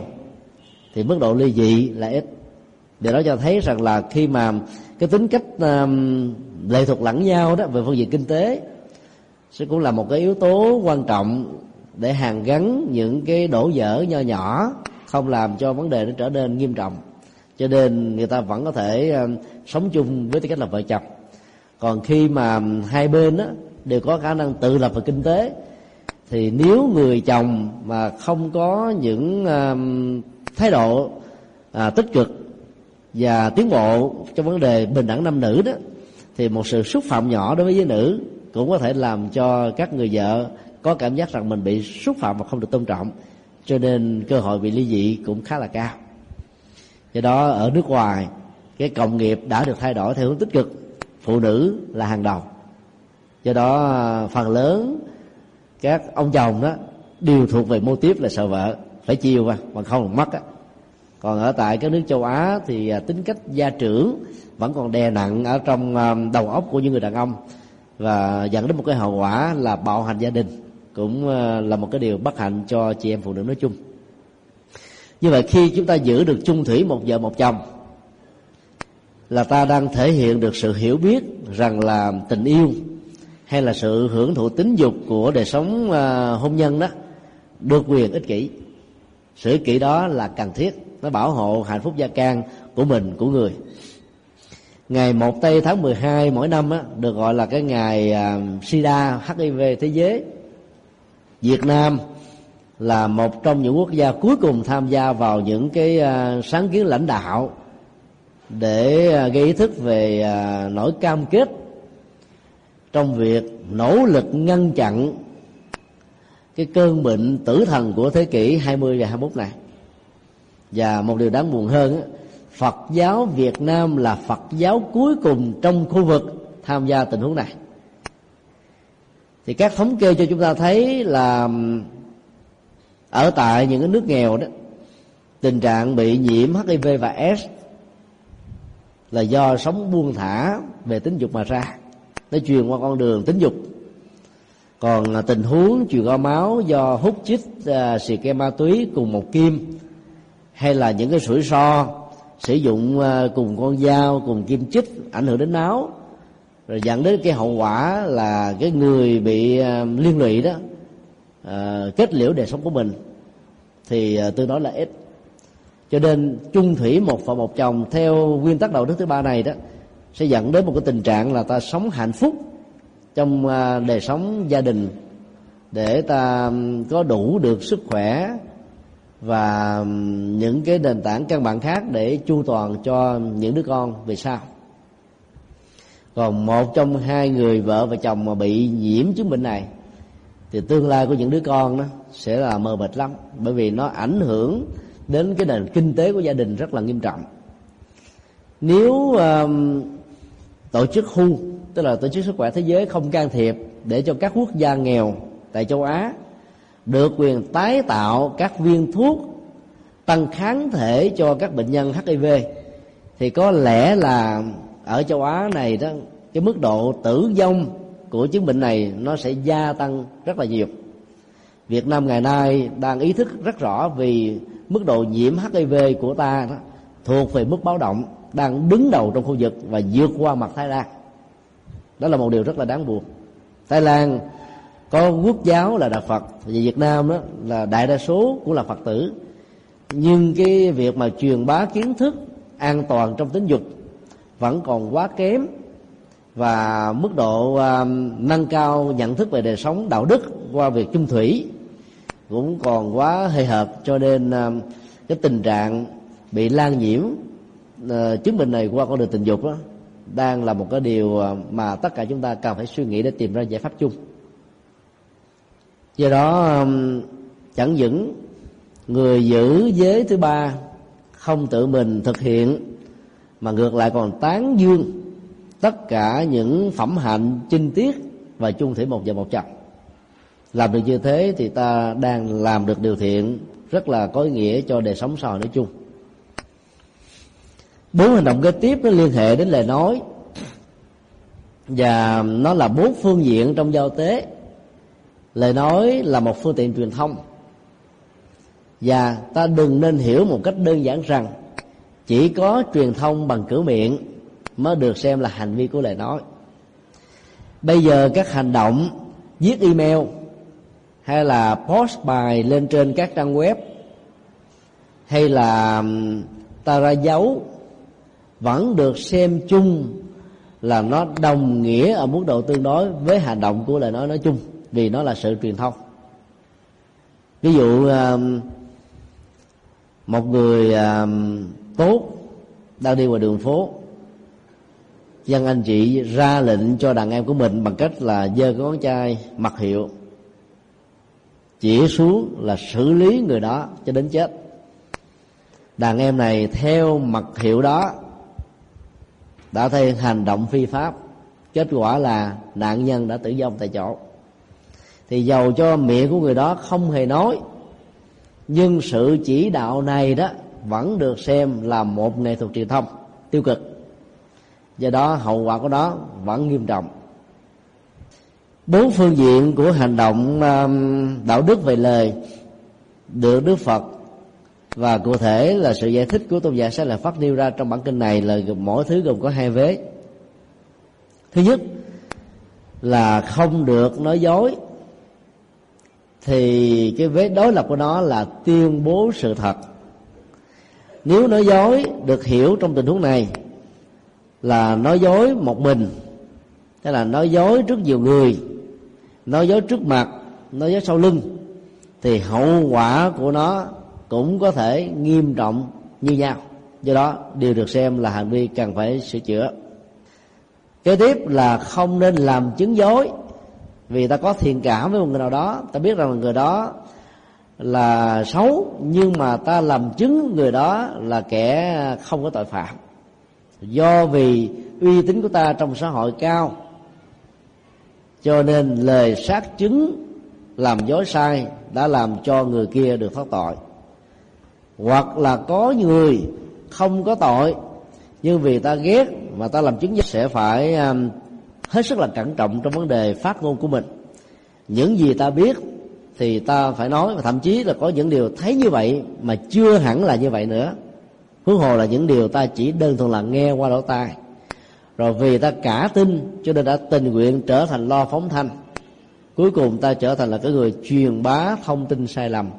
thì mức độ ly dị là ít. Điều đó cho thấy rằng là khi mà cái tính cách um, lệ thuộc lẫn nhau đó về phương diện kinh tế sẽ cũng là một cái yếu tố quan trọng để hàn gắn những cái đổ dở nho nhỏ không làm cho vấn đề nó trở nên nghiêm trọng. Cho nên người ta vẫn có thể ờ, sống chung với tư cách là vợ chồng. Còn khi mà hai bên đó, đều có khả năng tự lập về kinh tế thì nếu người chồng mà không có những ờ, thái độ à, tích cực và tiến bộ trong vấn đề bình đẳng nam nữ đó thì một sự xúc phạm nhỏ đối với giới nữ cũng có thể làm cho các người vợ có cảm giác rằng mình bị xúc phạm và không được tôn trọng, cho nên cơ hội bị ly dị cũng khá là cao. Do đó, ở nước ngoài, cái cộng nghiệp đã được thay đổi theo hướng tích cực. Phụ nữ là hàng đầu. Do đó, phần lớn các ông chồng đó đều thuộc về mô tiếp là sợ vợ, phải chiều mà mà không mất á. Còn ở tại các nước châu á thì à, tính cách gia trưởng vẫn còn đè nặng ở trong à, đầu óc của những người đàn ông và dẫn đến một cái hậu quả là bạo hành gia đình cũng ờ, là một cái điều bất hạnh cho chị em phụ nữ nói chung. Như vậy khi chúng ta giữ được chung thủy một vợ một chồng là ta đang thể hiện được sự hiểu biết rằng là tình yêu hay là sự hưởng thụ tính dục của đời sống ờ, hôn nhân đó được quyền ích kỷ. Sự ích kỷ đó là cần thiết nó bảo hộ hạnh phúc gia can của mình của người. Ngày 1 tây tháng 12 mỗi năm á, được gọi là cái ngày uh, sida hiv thế giới việt nam là một trong những quốc gia cuối cùng tham gia vào những cái à, sáng kiến lãnh đạo để à, gây ý thức về à, nỗi cam kết trong việc nỗ lực ngăn chặn cái cơn bệnh tử thần của thế kỷ 20 và 21 này. Và một điều đáng buồn hơn Phật giáo Việt Nam là Phật giáo cuối cùng trong khu vực tham gia tình huống này thì các thống kê cho chúng ta thấy là ở tại những cái nước nghèo đó tình trạng bị nhiễm HIV và S là do sống buông thả về tính dục mà ra. Nó truyền qua con đường tính dục. Còn à, tình huống truyền qua máu do hút chích uh, à, xì ke ma túy cùng một kim hay là những cái sủi so sử dụng uh, cùng con dao cùng kim chích ảnh hưởng đến máu rồi dẫn đến cái hậu quả là cái người bị à, liên lụy đó uh, kết liễu đời sống của mình thì uh, tôi nói là ít. Cho nên chung thủy một vợ một chồng theo nguyên tắc đạo đức thứ ba này đó sẽ dẫn đến một cái tình trạng là ta sống hạnh phúc trong uh, đời sống gia đình để ta có đủ được sức khỏe và những cái nền tảng căn bản khác để chu toàn cho những đứa con về sau còn một trong hai người vợ và chồng mà bị nhiễm chứng bệnh này thì tương lai của những đứa con đó sẽ là mờ mịt lắm. Bởi vì nó ảnh hưởng đến cái nền kinh tế của gia đình rất là nghiêm trọng. Nếu uh, tổ chức khu tức là tổ chức sức khỏe thế giới không can thiệp để cho các quốc gia nghèo tại châu Á được quyền tái tạo các viên thuốc tăng kháng thể cho các bệnh nhân HIV thì có lẽ là ở châu Á này đó, cái mức độ tử vong của chứng bệnh này nó sẽ gia tăng rất là nhiều. Việt Nam ngày nay đang ý thức rất rõ vì mức độ nhiễm HIV của ta đó thuộc về mức báo động, đang đứng đầu trong khu vực và vượt qua mặt Thái Lan. Đó là một điều rất là đáng buồn. Thái Lan có quốc giáo là đạo Phật, và Việt Nam đó là đại đa số cũng là Phật tử. Nhưng cái việc mà truyền bá kiến thức an toàn trong tính dục vẫn còn quá kém và mức độ uh, nâng cao nhận thức về đời sống đạo đức qua việc chung thủy cũng còn quá hơi hợp cho nên uh, cái tình trạng bị lan nhiễm uh, chứng bệnh này qua con đường tình dục đó, đang là một cái điều mà tất cả chúng ta cần phải suy nghĩ để tìm ra giải pháp chung. Do đó um, chẳng những người giữ giới thứ ba không tự mình thực hiện mà ngược lại còn tán dương tất cả những phẩm hạnh chinh tiết và chung thủy một và một chặt làm được như thế thì ta đang làm được điều thiện, rất là có ý nghĩa cho đời sống xã hội nói chung. Bốn hành động kế tiếp nó liên hệ đến lời nói. Và nó là bốn phương diện trong giao tế. Lời nói là một phương tiện truyền thông. Và ta đừng nên hiểu một cách đơn giản rằng chỉ có truyền thông bằng cửa miệng mới được xem là hành vi của lời nói. Bây giờ các hành động viết email hay là post bài lên trên các trang web hay là ta ra dấu vẫn được xem chung là nó đồng nghĩa ở mức độ tương đối với hành động của lời nói nói chung, vì nó là sự truyền thông. Ví dụ một người tốt. Đang đi ngoài đường phố. Dân anh chị ra lệnh cho đàn em của mình bằng cách là giơ cái ngón chai mặc hiệu. Chỉ xuống là xử lý người đó cho đến chết. Đàn em này theo mặc hiệu đó đã thay hành động phi pháp. Kết quả là nạn nhân đã tử vong tại chỗ. Thì giàu cho miệng của người đó không hề nói, nhưng sự chỉ đạo này đó vẫn được xem là một nghệ thuật truyền thông tiêu cực. Do đó, hậu quả của nó vẫn nghiêm trọng. Bốn phương diện của hành động um, đạo đức về lời được đức phật và cụ thể là sự giải thích của tôn giả sẽ là phát nêu ra trong bản kinh này là mỗi thứ gồm có hai vế. Thứ nhất là không được nói dối, thì cái vế đối lập của nó là tuyên bố sự thật nếu nói dối được hiểu trong tình huống này là nói dối một mình hay là nói dối trước nhiều người, nói dối trước mặt, nói dối sau lưng, thì hậu quả của nó cũng có thể nghiêm trọng như nhau. Do đó đều được xem là hành vi cần phải sửa chữa. Kế tiếp là không nên làm chứng dối, vì ta có thiện cảm với một người nào đó, ta biết rằng người đó là xấu, nhưng mà ta làm chứng người đó là kẻ không có tội phạm. Do vì uy tín của ta trong xã hội cao, cho nên lời xác chứng làm dối sai đã làm cho người kia được thoát tội. Hoặc là có người không có tội, nhưng vì ta ghét mà ta làm chứng sẽ phải um, hết sức là cẩn trọng trong vấn đề phát ngôn của mình. Những gì ta biết thì ta phải nói, và thậm chí là có những điều thấy như vậy mà chưa hẳn là như vậy nữa. Huống hồ là những điều ta chỉ đơn thuần là nghe qua lỗ tai. Rồi vì ta cả tin, cho nên đã tình nguyện trở thành lo phóng thanh. Cuối cùng ta trở thành là cái người truyền bá thông tin sai lầm,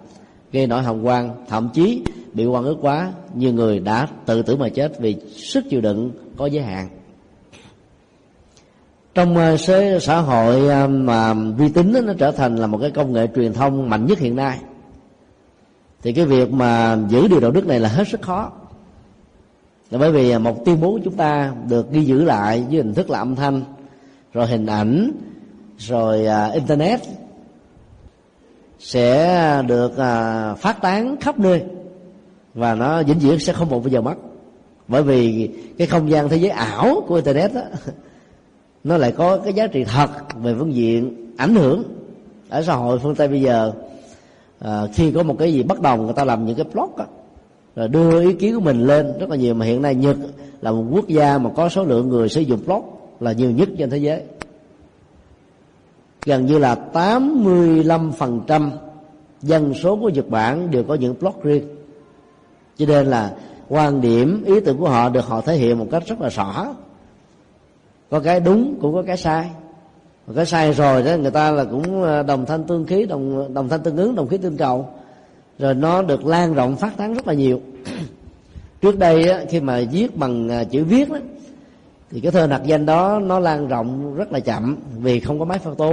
gây nỗi hồng quan thậm chí bị quan ức quá nhiều người đã tự tử mà chết vì sức chịu đựng có giới hạn trong ờ, xã hội ờ, mà vi tính nó trở thành là một cái công nghệ truyền thông mạnh nhất hiện nay. Thì cái việc mà giữ điều đạo đức này là hết sức khó. Là bởi vì ờ, một tuyên bố của chúng ta được ghi giữ lại với hình thức là âm thanh rồi hình ảnh rồi internet sẽ được phát tán khắp nơi và nó vĩnh viễn sẽ không một bây giờ mất. Bởi vì cái không gian thế giới ảo của internet đó, nó lại có cái giá trị thật về phương diện ảnh hưởng ở xã hội phương tây bây giờ. À, khi có một cái gì bất đồng người ta làm những cái blog đó, rồi đưa ý kiến của mình lên rất là nhiều. Mà hiện nay nhật là một quốc gia mà có số lượng người sử dụng blog là nhiều nhất trên thế giới. Gần như là 85% dân số của Nhật Bản đều có những blog riêng. Cho nên là quan điểm ý tưởng của họ được họ thể hiện một cách rất là rõ có cái đúng cũng có cái sai. Và cái sai rồi đó người ta là cũng ờ, đồng thanh tương khí đồng đồng thanh tương ứng đồng khí tương cầu. Rồi nó được lan rộng phát tán rất là nhiều. Trước đây á, khi mà viết bằng ờ, chữ viết đó thì cái thơ nặc danh đó nó lan rộng rất là chậm vì không có máy photo.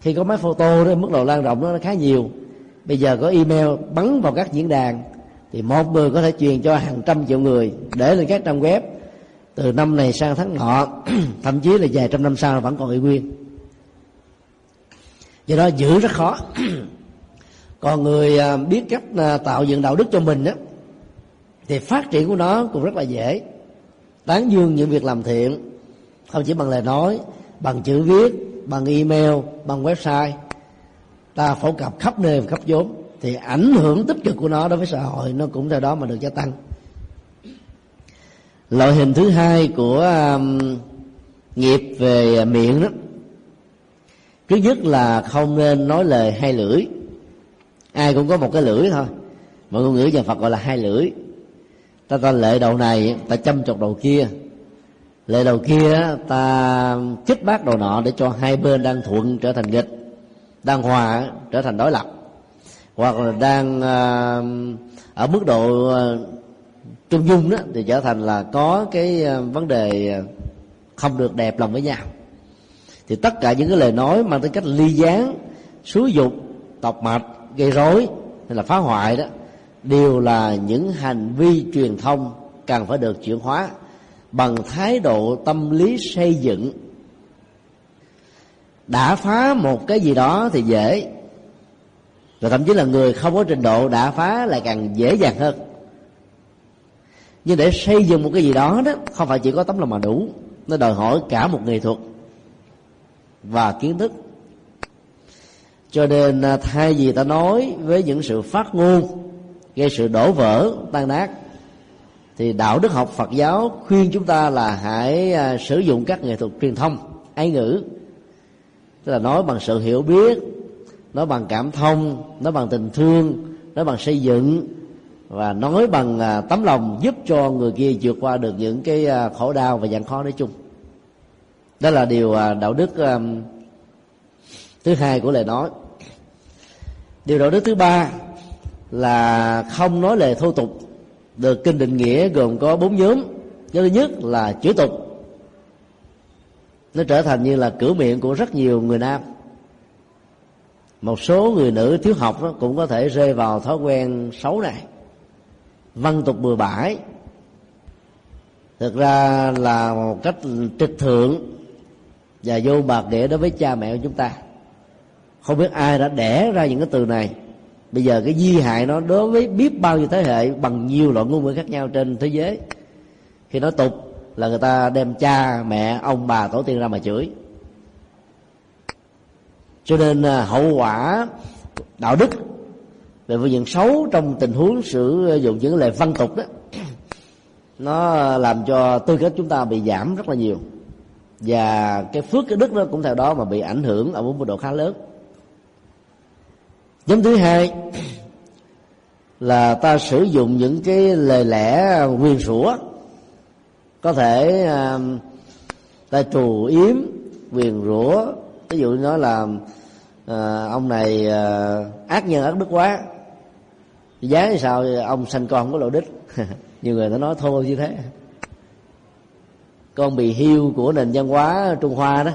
Khi có máy photo đó mức độ lan rộng nó khá nhiều. Bây giờ có email bắn vào các diễn đàn thì một người có thể truyền cho hàng trăm triệu người để lên các trang web từ năm này sang tháng nọ thậm chí là vài trăm năm sau vẫn còn y nguyên do đó giữ rất khó. Còn người à, biết cách à, tạo dựng đạo đức cho mình á, thì phát triển của nó cũng rất là dễ. Tán dương những việc làm thiện, không chỉ bằng lời nói, bằng chữ viết, bằng email, bằng website. Ta phổ cập khắp nơi và khắp vốn thì ảnh hưởng tích cực của nó đối với xã hội nó cũng theo đó mà được gia tăng loại hình thứ hai của um, nghiệp về miệng đó. Thứ nhất là không nên nói lời hai lưỡi. Ai cũng có một cái lưỡi thôi. Mọi ngôn ngữ nhà phật gọi là hai lưỡi. Ta ta lệ đầu này ta chăm chọc đầu kia. Lệ đầu kia ta kích bác đầu nọ để cho hai bên đang thuận trở thành nghịch đang hòa trở thành đối lập. Hoặc là đang uh, ở mức độ trung dung đó, thì trở thành là có cái ờ, vấn đề ờ, không được đẹp lòng với nhau. Thì tất cả những cái lời nói mang tính cách ly gián, xúi dục, tọc mạch, gây rối hay là phá hoại đó, đều là những hành vi truyền thông cần phải được chuyển hóa bằng thái độ tâm lý xây dựng. Đã phá một cái gì đó thì dễ, rồi thậm chí là người không có trình độ đã phá lại càng dễ dàng hơn nhưng để xây dựng một cái gì đó đó, không phải chỉ có tấm lòng mà đủ. Nó đòi hỏi cả một nghệ thuật và kiến thức. Cho nên à, thay vì ta nói với những sự phát ngôn, gây sự đổ vỡ, tan nát, thì đạo đức học Phật giáo khuyên chúng ta là hãy à, sử dụng các nghệ thuật truyền thông ái ngữ. Tức là nói bằng sự hiểu biết, nói bằng cảm thông, nói bằng tình thương, nói bằng xây dựng và nói bằng à, tấm lòng giúp cho người kia vượt qua được những cái à, khổ đau và gian khó nói chung. Đó là điều à, đạo đức thứ hai của lời nói. Điều đạo đức thứ ba là không nói lời thô tục. Được kinh định nghĩa gồm có bốn nhóm. Thứ nhất là chửi tục. Nó trở thành như là cửa miệng của rất nhiều người nam. Một số người nữ thiếu học đó cũng có thể rơi vào thói quen xấu này văn tục bừa bãi. Thực ra là một cách trịch thượng và vô bạc đĩa đối với cha mẹ của chúng ta. Không biết ai đã đẻ ra những cái từ này. Bây giờ cái di hại nó đối với biết bao nhiêu thế hệ bằng nhiều loại ngôn ngữ khác nhau trên thế giới. Khi nói tục là người ta đem cha, mẹ, ông, bà, tổ tiên ra mà chửi. Cho nên à, hậu quả đạo đức về phương diện xấu trong tình huống sử ờ, dụng những lời văn tục đó nó làm cho tư cách chúng ta bị giảm rất là nhiều. Và cái phước cái đức nó cũng theo đó mà bị ảnh hưởng ở một mức độ khá lớn. Nhóm thứ hai là ta sử dụng những cái lời lẽ quyền sủa có thể uh, ta trù yếm quyền rủa. Ví dụ nói là uh, ông này uh, ác nhân ác đức quá giá thì sao? Ông sanh con không có lộ đích nhiều người nó nói thô như thế. Con bị hiu của nền văn hóa trung hoa đó.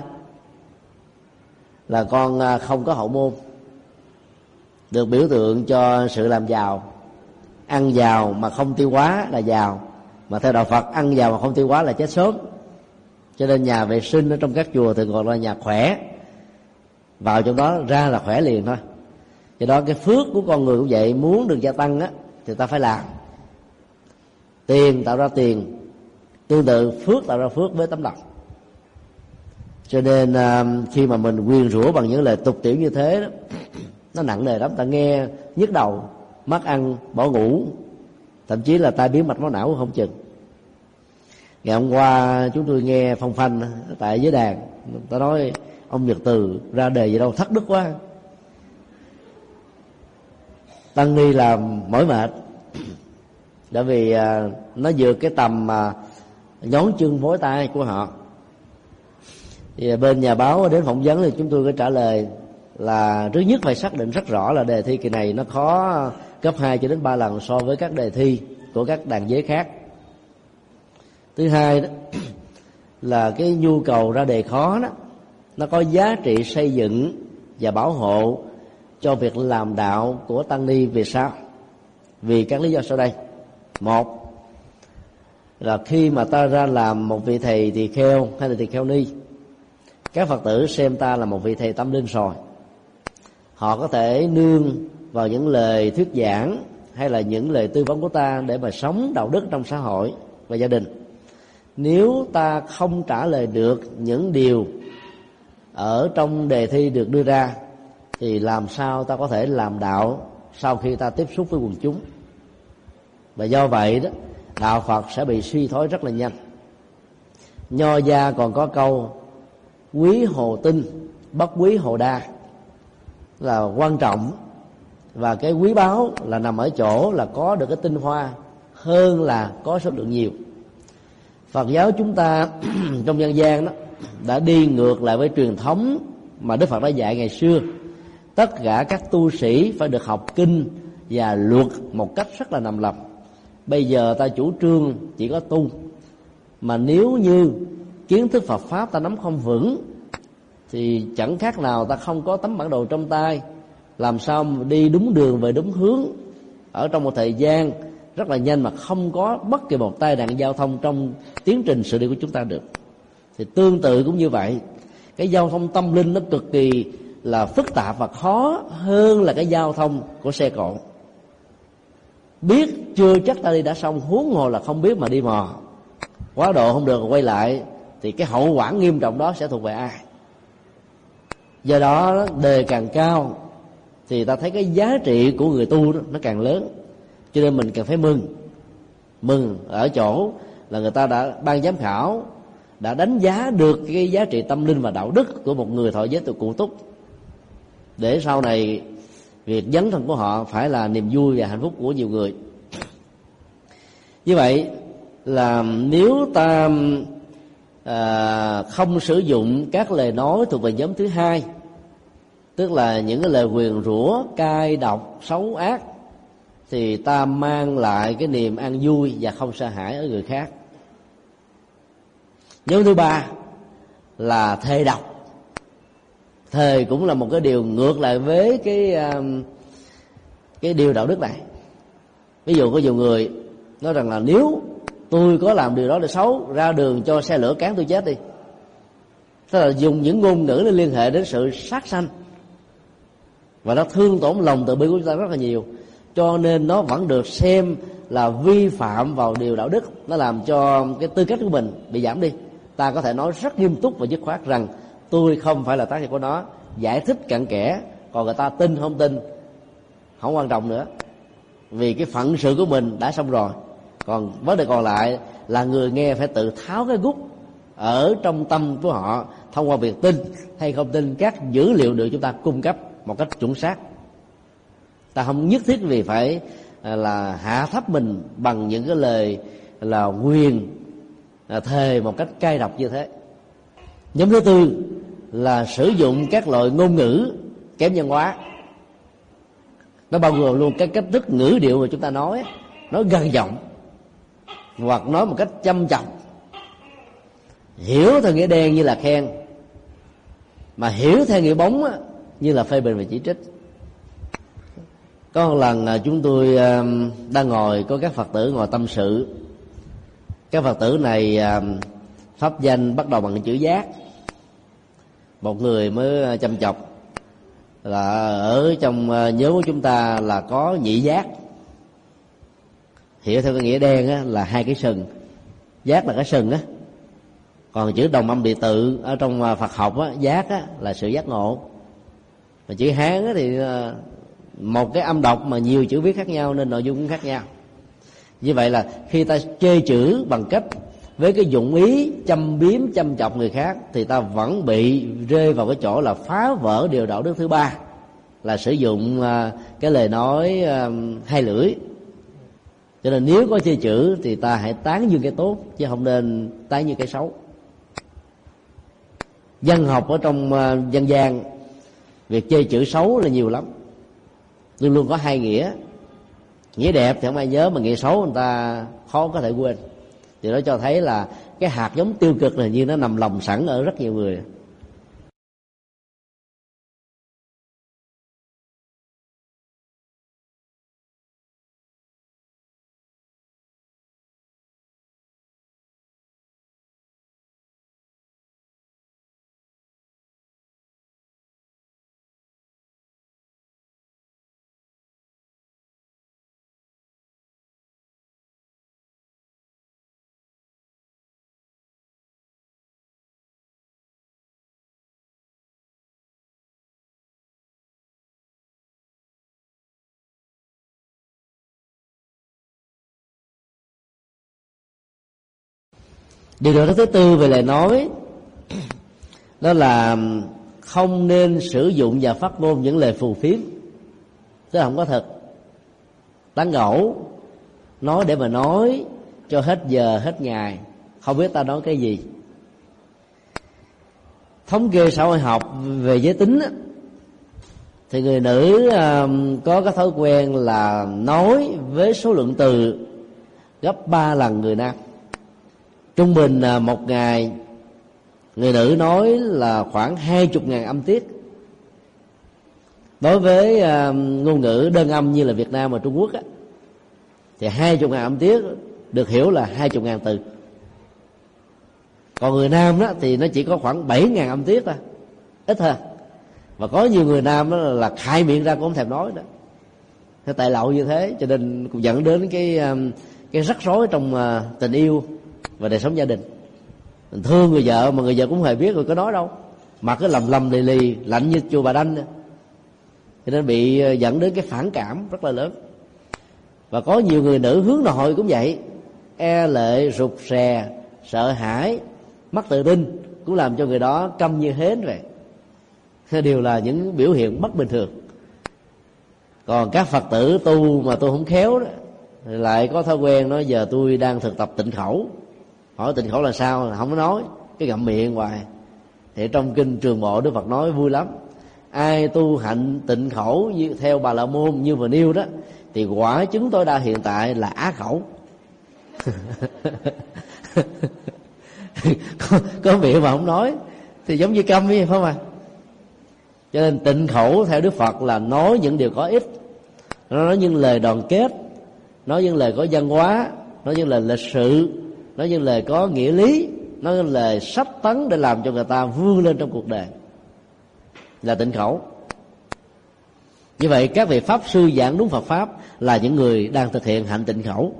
Là con à, không có hậu môn. Được biểu tượng cho sự làm giàu. Ăn giàu mà không tiêu hóa là giàu. Mà theo đạo phật, ăn giàu mà không tiêu hóa là chết sớm. Cho nên nhà vệ sinh ở trong các chùa thường gọi là nhà khỏe. Vào trong đó ra là khỏe liền thôi do đó cái phước của con người cũng vậy, muốn được gia tăng á, thì ta phải làm. Tiền tạo ra tiền, tương tự phước tạo ra phước với tấm lòng. Cho nên à, khi mà mình quyên rủa bằng những lời tục tiểu như thế đó, nó nặng nề lắm. Ta nghe nhức đầu mất ăn, bỏ ngủ, thậm chí là tai biến mạch máu não không chừng. Ngày hôm qua chúng tôi nghe phong phanh tại giới đàn. Ta nói, ông nhật từ ra đề gì đâu thất đức quá tăng ni làm mỏi mệt. Bởi vì à, nó vượt cái tầm mà nhón chân phối tay của họ. Thì bên nhà báo đến phỏng vấn thì chúng tôi có trả lời là thứ nhất phải xác định rất rõ là đề thi kỳ này nó khó gấp 2 cho đến 3 lần so với các đề thi của các đàn giới khác. Thứ hai đó là cái nhu cầu ra đề khó đó nó có giá trị xây dựng và bảo hộ cho việc làm đạo của tăng ni về sau. Vì các lý do sau đây. Một là khi mà ta ra làm một vị thầy tỳ kheo hay là tỳ kheo ni, các phật tử xem ta là một vị thầy tâm linh rồi. Họ có thể nương vào những lời thuyết giảng hay là những lời tư vấn của ta để mà sống đạo đức trong xã hội và gia đình. Nếu ta không trả lời được những điều ở trong đề thi được đưa ra thì làm sao ta có thể làm đạo sau khi ta tiếp xúc với quần chúng? Và do vậy đó, đạo phật sẽ bị suy thoái rất là nhanh. Nho gia còn có câu, quý hồ tinh bất quý hồ đa. Là quan trọng. Và cái quý báu là nằm ở chỗ là có được cái tinh hoa hơn là có số lượng nhiều. Phật giáo chúng ta trong dân gian đó, đã đi ngược lại với truyền thống mà đức phật đã dạy ngày xưa tất cả các tu sĩ phải được học kinh và luật một cách rất là nằm lòng. Bây giờ ta chủ trương chỉ có tu. Mà nếu như kiến thức Phật pháp ta nắm không vững, thì chẳng khác nào ta không có tấm bản đồ trong tay. Làm sao mà đi đúng đường về đúng hướng ở trong một thời gian rất là nhanh mà không có bất kỳ một tai nạn giao thông trong tiến trình sự đi của chúng ta được. Thì tương tự cũng như vậy. Cái giao thông tâm linh nó cực kỳ là phức tạp và khó hơn là cái giao thông của xe cộ. Biết chưa chắc ta đi đã xong huống hồ là không biết mà đi mò. Quá độ không được quay lại thì cái hậu quả nghiêm trọng đó sẽ thuộc về ai? Do đó đề càng cao thì ta thấy cái giá trị của người tu đó, nó càng lớn. Cho nên mình càng phải mừng. Mừng ở chỗ là người ta đã ban giám khảo đã đánh giá được cái giá trị tâm linh và đạo đức của một người thọ giới từ cụ túc để sau này việc dấn thân của họ phải là niềm vui và hạnh phúc của nhiều người. Như vậy là nếu ta à, không sử dụng các lời nói thuộc về nhóm thứ hai tức là những cái lời quyền rủa cay độc xấu ác thì ta mang lại cái niềm an vui và không sợ hãi ở người khác. Nhóm thứ ba là thề độc thề cũng là một cái điều ngược lại với cái um, cái điều đạo đức này. Ví dụ có nhiều người nói rằng là nếu tôi có làm điều đó là xấu, ra đường cho xe lửa cán tôi chết đi. Tức là dùng những ngôn ngữ để liên hệ đến sự sát sanh. Và nó thương tổn lòng từ bi của chúng ta rất là nhiều. Cho nên nó vẫn được xem là vi phạm vào điều đạo đức. Nó làm cho cái tư cách của mình bị giảm đi. Ta có thể nói rất nghiêm túc và dứt khoát rằng tôi không phải là tác nhân của nó. Giải thích cặn kẽ, còn người ta tin không tin, không quan trọng nữa. Vì cái phận sự của mình đã xong rồi. Còn vấn đề còn lại là người nghe phải tự tháo cái gút ở trong tâm của họ, thông qua việc tin hay không tin, các dữ liệu được chúng ta cung cấp một cách chuẩn xác. Ta không nhất thiết vì phải à, là hạ thấp mình bằng những cái lời là quyền là thề một cách cay độc như thế nhóm thứ tư là sử dụng các loại ngôn ngữ kém nhân hóa. Nó bao gồm luôn cái cách thức ngữ điệu mà chúng ta nói. Nói gần giọng, hoặc nói một cách chăm chọc hiểu theo nghĩa đen như là khen, mà hiểu theo nghĩa bóng như là phê bình và chỉ trích. Có một lần à, chúng tôi à, đang ngồi, có các phật tử ngồi tâm sự. Các phật tử này à, pháp danh bắt đầu bằng chữ giác một người mới à, chăm chọc. Là ở trong à, nhớ của chúng ta là có nhị giác. Hiểu theo cái nghĩa đen á, là hai cái sừng. Giác là cái sừng á. Còn chữ đồng âm địa tự ở trong à, phật học á, giác á, là sự giác ngộ. Mà chữ hán á, thì một cái âm đọc mà nhiều chữ viết khác nhau nên nội dung cũng khác nhau. Như vậy là khi ta chê chữ bằng cách với cái dụng ý châm biếm, châm chọc người khác thì ta vẫn bị rơi vào cái chỗ là phá vỡ điều đạo đức thứ ba, là sử dụng à, cái lời nói à, hai lưỡi. Cho nên nếu có chê chữ thì ta hãy tán dương cái tốt, chứ không nên tán dương cái xấu. Dân học ở trong à, dân gian, việc chê chữ xấu là nhiều lắm. Luôn luôn có hai nghĩa. Nghĩa đẹp thì không ai nhớ, mà nghĩa xấu người ta khó có thể quên thì nó cho thấy là cái hạt giống tiêu cực này như nó nằm lòng sẵn ở rất nhiều người. Điều đó thứ tư về lời nói. Đó là không nên sử dụng và phát ngôn những lời phù phiếm. Tức là không có thật. Tán gẫu, nói để mà nói cho hết giờ, hết ngày. Không biết ta nói cái gì. Thống kê xã hội học về giới tính thì người nữ um, có cái thói quen là nói với số lượng từ gấp ba lần người nam trung bình là một ngày người nữ nói là khoảng hai chục ngàn âm tiết. Đối với uh, ngôn ngữ đơn âm như là việt nam và trung quốc á, thì hai chục ngàn âm tiết được hiểu là hai chục ngàn từ. Còn người nam đó thì nó chỉ có khoảng bảy ngàn âm tiết thôi ít hơn. Và có nhiều người nam đó là khai miệng ra cũng không thèm nói đó cái tại lậu như thế cho nên cũng dẫn đến cái à, cái rắc rối trong à, tình yêu và đời sống gia đình. Mình thương người vợ mà người vợ cũng hề biết rồi, có nói đâu. Mặt cứ lầm lầm lì lì, lạnh như chùa bà đanh cho nên bị ờ, dẫn đến cái phản cảm rất là lớn. Và có nhiều người nữ hướng nội cũng vậy. E lệ, rụt rè, sợ hãi mất tự tin cũng làm cho người đó câm như hến vậy. Đều là những biểu hiện bất bình thường. Còn các phật tử tu mà tôi không khéo đó, lại có thói quen nói, giờ tôi đang thực tập tịnh khẩu hỏi tịnh khẩu là sao không có nói. Cái gặm miệng hoài. Thì trong kinh trường bộ đức phật nói vui lắm. Ai tu hạnh tịnh khẩu như theo bà la môn như vừa nêu đó thì quả chứng tối đa hiện tại là á khẩu. Có, có miệng mà không nói thì giống như câm ấy phải không à cho nên tịnh khẩu theo đức phật là nói những điều có ích. Nói những lời đoàn kết nói những lời có văn hóa nói những lời lịch sự nói những lời có nghĩa lý nói những lời sách tấn để làm cho người ta vươn lên trong cuộc đời. Là tịnh khẩu. Như vậy các vị pháp sư giảng đúng Phật pháp là những người đang thực hiện hạnh tịnh khẩu.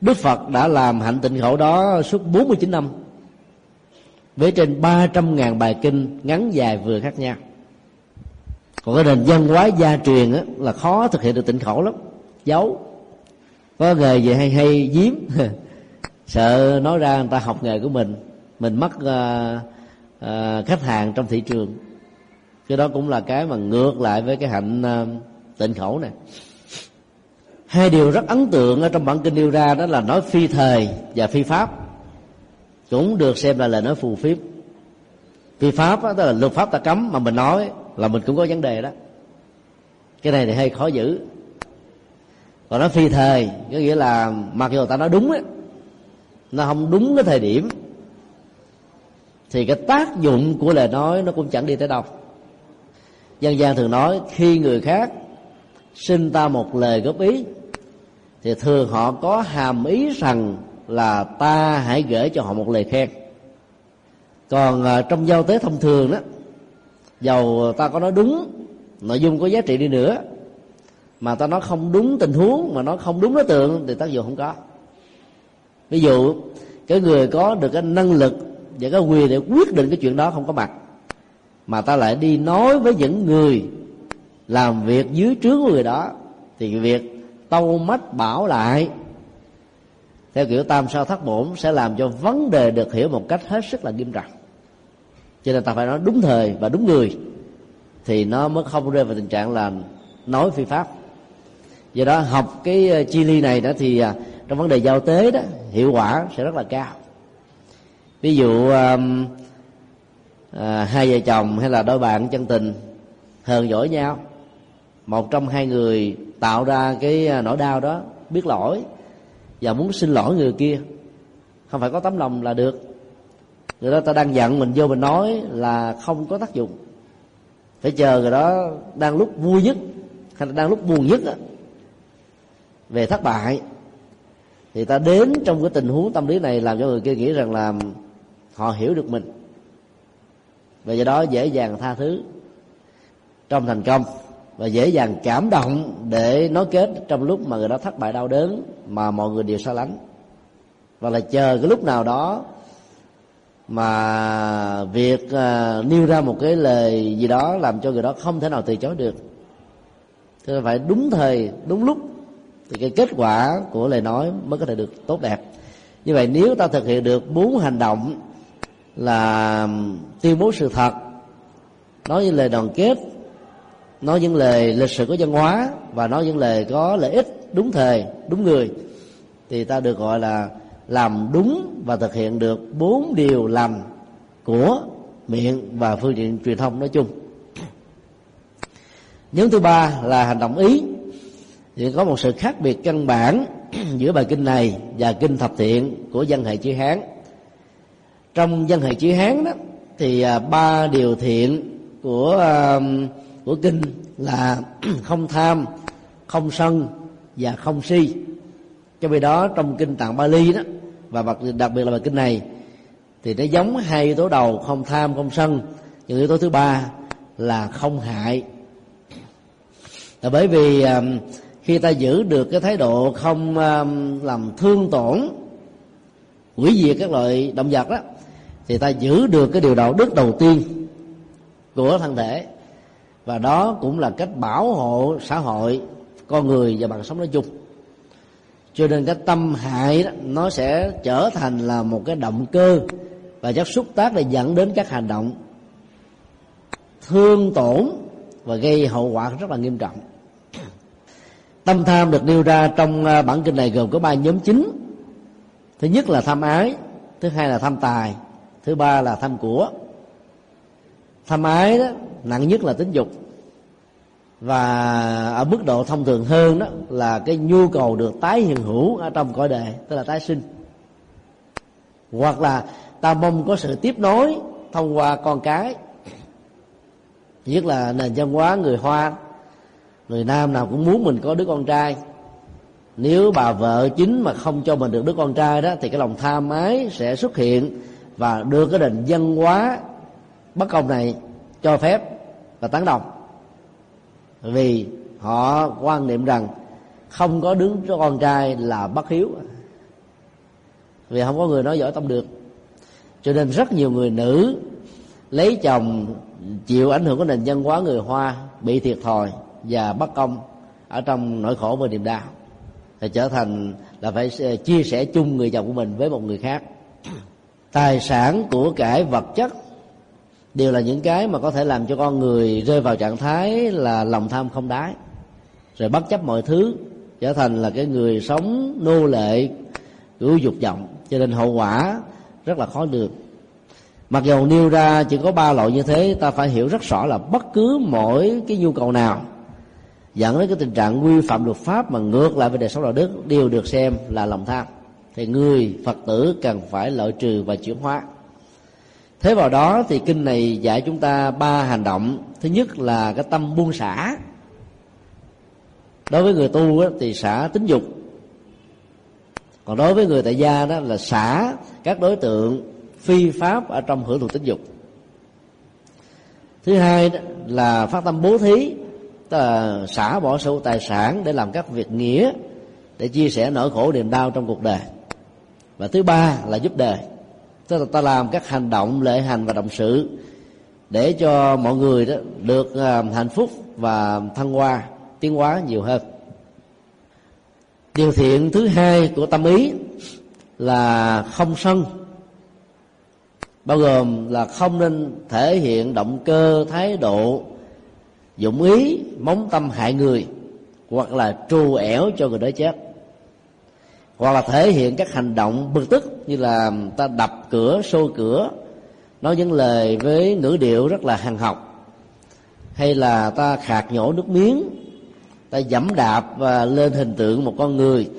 Đức Phật đã làm hạnh tịnh khẩu đó suốt 49 năm với trên 300.000 bài kinh ngắn dài vừa khác nhau. Còn cái nền văn hóa gia truyền á, là khó thực hiện được tịnh khẩu lắm. Giấu. Có nghề gì hay hay giếm. sợ nói ra người ta học nghề của mình mình mất uh, uh, khách hàng trong thị trường. Cái đó cũng là cái mà ngược lại với cái hạnh uh, tịnh khẩu này. Hai điều rất ấn tượng ở trong bản kinh nêu ra đó là nói phi thời và phi pháp. Cũng được xem là lời nói phù phiếm. Phi pháp đó, tức là luật pháp ta cấm mà mình nói là mình cũng có vấn đề đó. Cái này thì hơi khó giữ. Còn nó phi thời có nghĩa là mặc dù ta nói đúng ấy, nó không đúng cái thời điểm. Thì cái tác dụng của lời nói nó cũng chẳng đi tới đâu. Dân gian thường nói, khi người khác xin ta một lời góp ý, thì thường họ có hàm ý rằng là ta hãy gửi cho họ một lời khen. Còn à, trong giao tế thông thường đó, dầu ta có nói đúng, nội dung có giá trị đi nữa, mà ta nói không đúng tình huống, mà nó không đúng đối tượng, thì tác dụng không có ví dụ, cái người có được cái năng lực và cái quyền để quyết định cái chuyện đó không có mặt, mà ta lại đi nói với những người làm việc dưới trướng của người đó, thì việc tâu mách bảo lại, theo kiểu tam sao thất bổn, sẽ làm cho vấn đề được hiểu một cách hết sức là nghiêm trọng. Cho nên ta phải nói đúng thời và đúng người, thì nó mới không rơi vào tình trạng là nói phi pháp. Do đó học cái ờ, chi ly này đó thì à, trong vấn đề giao tế đó hiệu quả sẽ rất là cao. Ví dụ um, à, hai vợ chồng hay là đôi bạn chân tình hờn giỏi nhau một trong hai người tạo ra cái à, nỗi đau đó biết lỗi và muốn xin lỗi người kia. Không phải có tấm lòng là được. Người đó ta đang giận mình vô mình nói là không có tác dụng. Phải chờ người đó đang lúc vui nhất hay là đang lúc buồn nhất đó, về thất bại thì ta đến trong cái tình huống tâm lý này làm cho người kia nghĩ rằng là họ hiểu được mình. Và do đó dễ dàng tha thứ trong thành công và dễ dàng cảm động để nói kết trong lúc mà người đó thất bại đau đớn mà mọi người đều xa lánh. Và là chờ cái lúc nào đó mà việc uh, nêu ra một cái lời gì đó làm cho người đó không thể nào từ chối được. Thì phải đúng thời đúng lúc thì cái kết quả của lời nói mới có thể được tốt đẹp. Như vậy, nếu ta thực hiện được bốn hành động là tuyên bố sự thật, nói những lời đoàn kết, nói những lời lịch sử có văn hóa và nói những lời có lợi ích đúng thời, đúng người, thì ta được gọi là làm đúng và thực hiện được bốn điều làm của miệng và phương tiện truyền thông nói chung. Nhóm thứ ba là hành động ý thì có một sự khác biệt căn bản giữa bài kinh này và kinh thập thiện của dân hệ chữ hán. Trong dân hệ chữ hán đó, thì à, ba điều thiện của à, của kinh là không tham, không sân và không si. Cho vì đó, trong kinh tạng Bali đó, và đặc biệt là bài kinh này, thì nó giống hai yếu tố đầu, không tham, không sân. Nhưng yếu tố thứ ba là không hại. Là bởi vì à, khi ta giữ được cái thái độ không um, làm thương tổn, hủy diệt các loại động vật đó, thì ta giữ được cái điều đạo đức đầu tiên của thân thể. Và đó cũng là cách bảo hộ xã hội, con người và bằng sống nói chung. Cho nên cái tâm hại đó, nó sẽ trở thành là một cái động cơ và chất xúc tác để dẫn đến các hành động thương tổn và gây hậu quả rất là nghiêm trọng tâm tham được nêu ra trong à, bản kinh này gồm có ba nhóm chính. Thứ nhất là tham ái, thứ hai là tham tài, thứ ba là tham của. Tham ái đó, nặng nhất là tính dục. Và ở mức độ thông thường hơn đó là cái nhu cầu được tái hiện hữu ở trong cõi đời tức là tái sinh. Hoặc là ta mong có sự tiếp nối thông qua con cái. Nhất là nền văn hóa, người hoa người nam nào cũng muốn mình có đứa con trai. Nếu bà vợ chính mà không cho mình được đứa con trai đó, thì cái lòng tham ái sẽ xuất hiện và đưa cái nền văn hóa bất công này cho phép và tán đồng. Vì họ quan niệm rằng không có đứa con trai là bất hiếu. Vì không có người nói giỏi tâm được. Cho nên rất nhiều người nữ lấy chồng chịu ảnh hưởng của nền văn hóa người hoa bị thiệt thòi và bất công ở trong nỗi khổ và niềm đau, thì trở thành là phải ờ, chia sẻ chung người chồng của mình với một người khác. Tài sản của cải vật chất đều là những cái mà có thể làm cho con người rơi vào trạng thái là lòng tham không đáy, rồi bất chấp mọi thứ trở thành là cái người sống nô lệ của dục vọng, cho nên hậu quả rất là khó được mặc dù nêu ra chỉ có ba loại như thế, ta phải hiểu rất rõ là bất cứ mỗi cái nhu cầu nào dẫn đến cái tình trạng quy phạm luật pháp mà ngược lại với đời sống đạo đức đều được xem là lòng tham. Thì người phật tử cần phải loại trừ và chuyển hóa. Thế vào đó thì kinh này dạy chúng ta ba hành động. Thứ nhất là cái tâm buông xả. Đối với người tu thì xả tính dục. Còn đối với người tại gia đó là xả các đối tượng phi pháp ở trong hưởng thụ tính dục. Thứ hai đó là phát tâm bố thí tức là xả bỏ sở tài sản để làm các việc nghĩa, để chia sẻ nỗi khổ niềm đau trong cuộc đời. Và thứ ba là giúp đời. Tức là ta làm các hành động, lễ hành và động sự để cho mọi người đó được ờ, hạnh phúc và thăng hoa, tiến hóa nhiều hơn. Điều thiện thứ hai của tâm ý là không sân, bao gồm là không nên thể hiện động cơ, thái độ dụng ý móng tâm hại người, hoặc là trù ẻo cho người đó chết. Hoặc là thể hiện các hành động bực tức như là ta đập cửa, xô cửa, nói những lời với ngữ điệu rất là hằng học. Hay là ta khạc nhổ nước miếng, ta dẫm đạp và lên hình tượng một con người.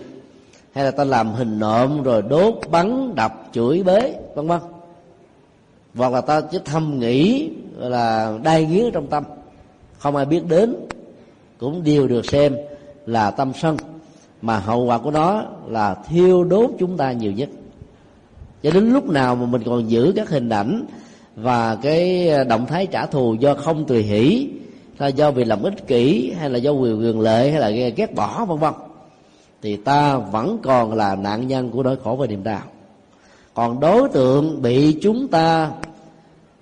Hay là ta làm hình nộm rồi đốt, bắn, đập, chửi bế, vân vân. Hoặc là ta chỉ thâm nghĩ là đai nghiến trong tâm không ai biết đến, cũng đều được xem là tâm sân, mà hậu quả của nó là thiêu đốt chúng ta nhiều nhất. Cho đến lúc nào mà mình còn giữ các hình ảnh và cái à, động thái trả thù do không tùy hỷ, là do vì làm ích kỷ, hay là do quyền quyền lệ hay là ghét bỏ, vân vân, thì ta vẫn còn là nạn nhân của nỗi khổ và niềm đau. Còn đối tượng bị chúng ta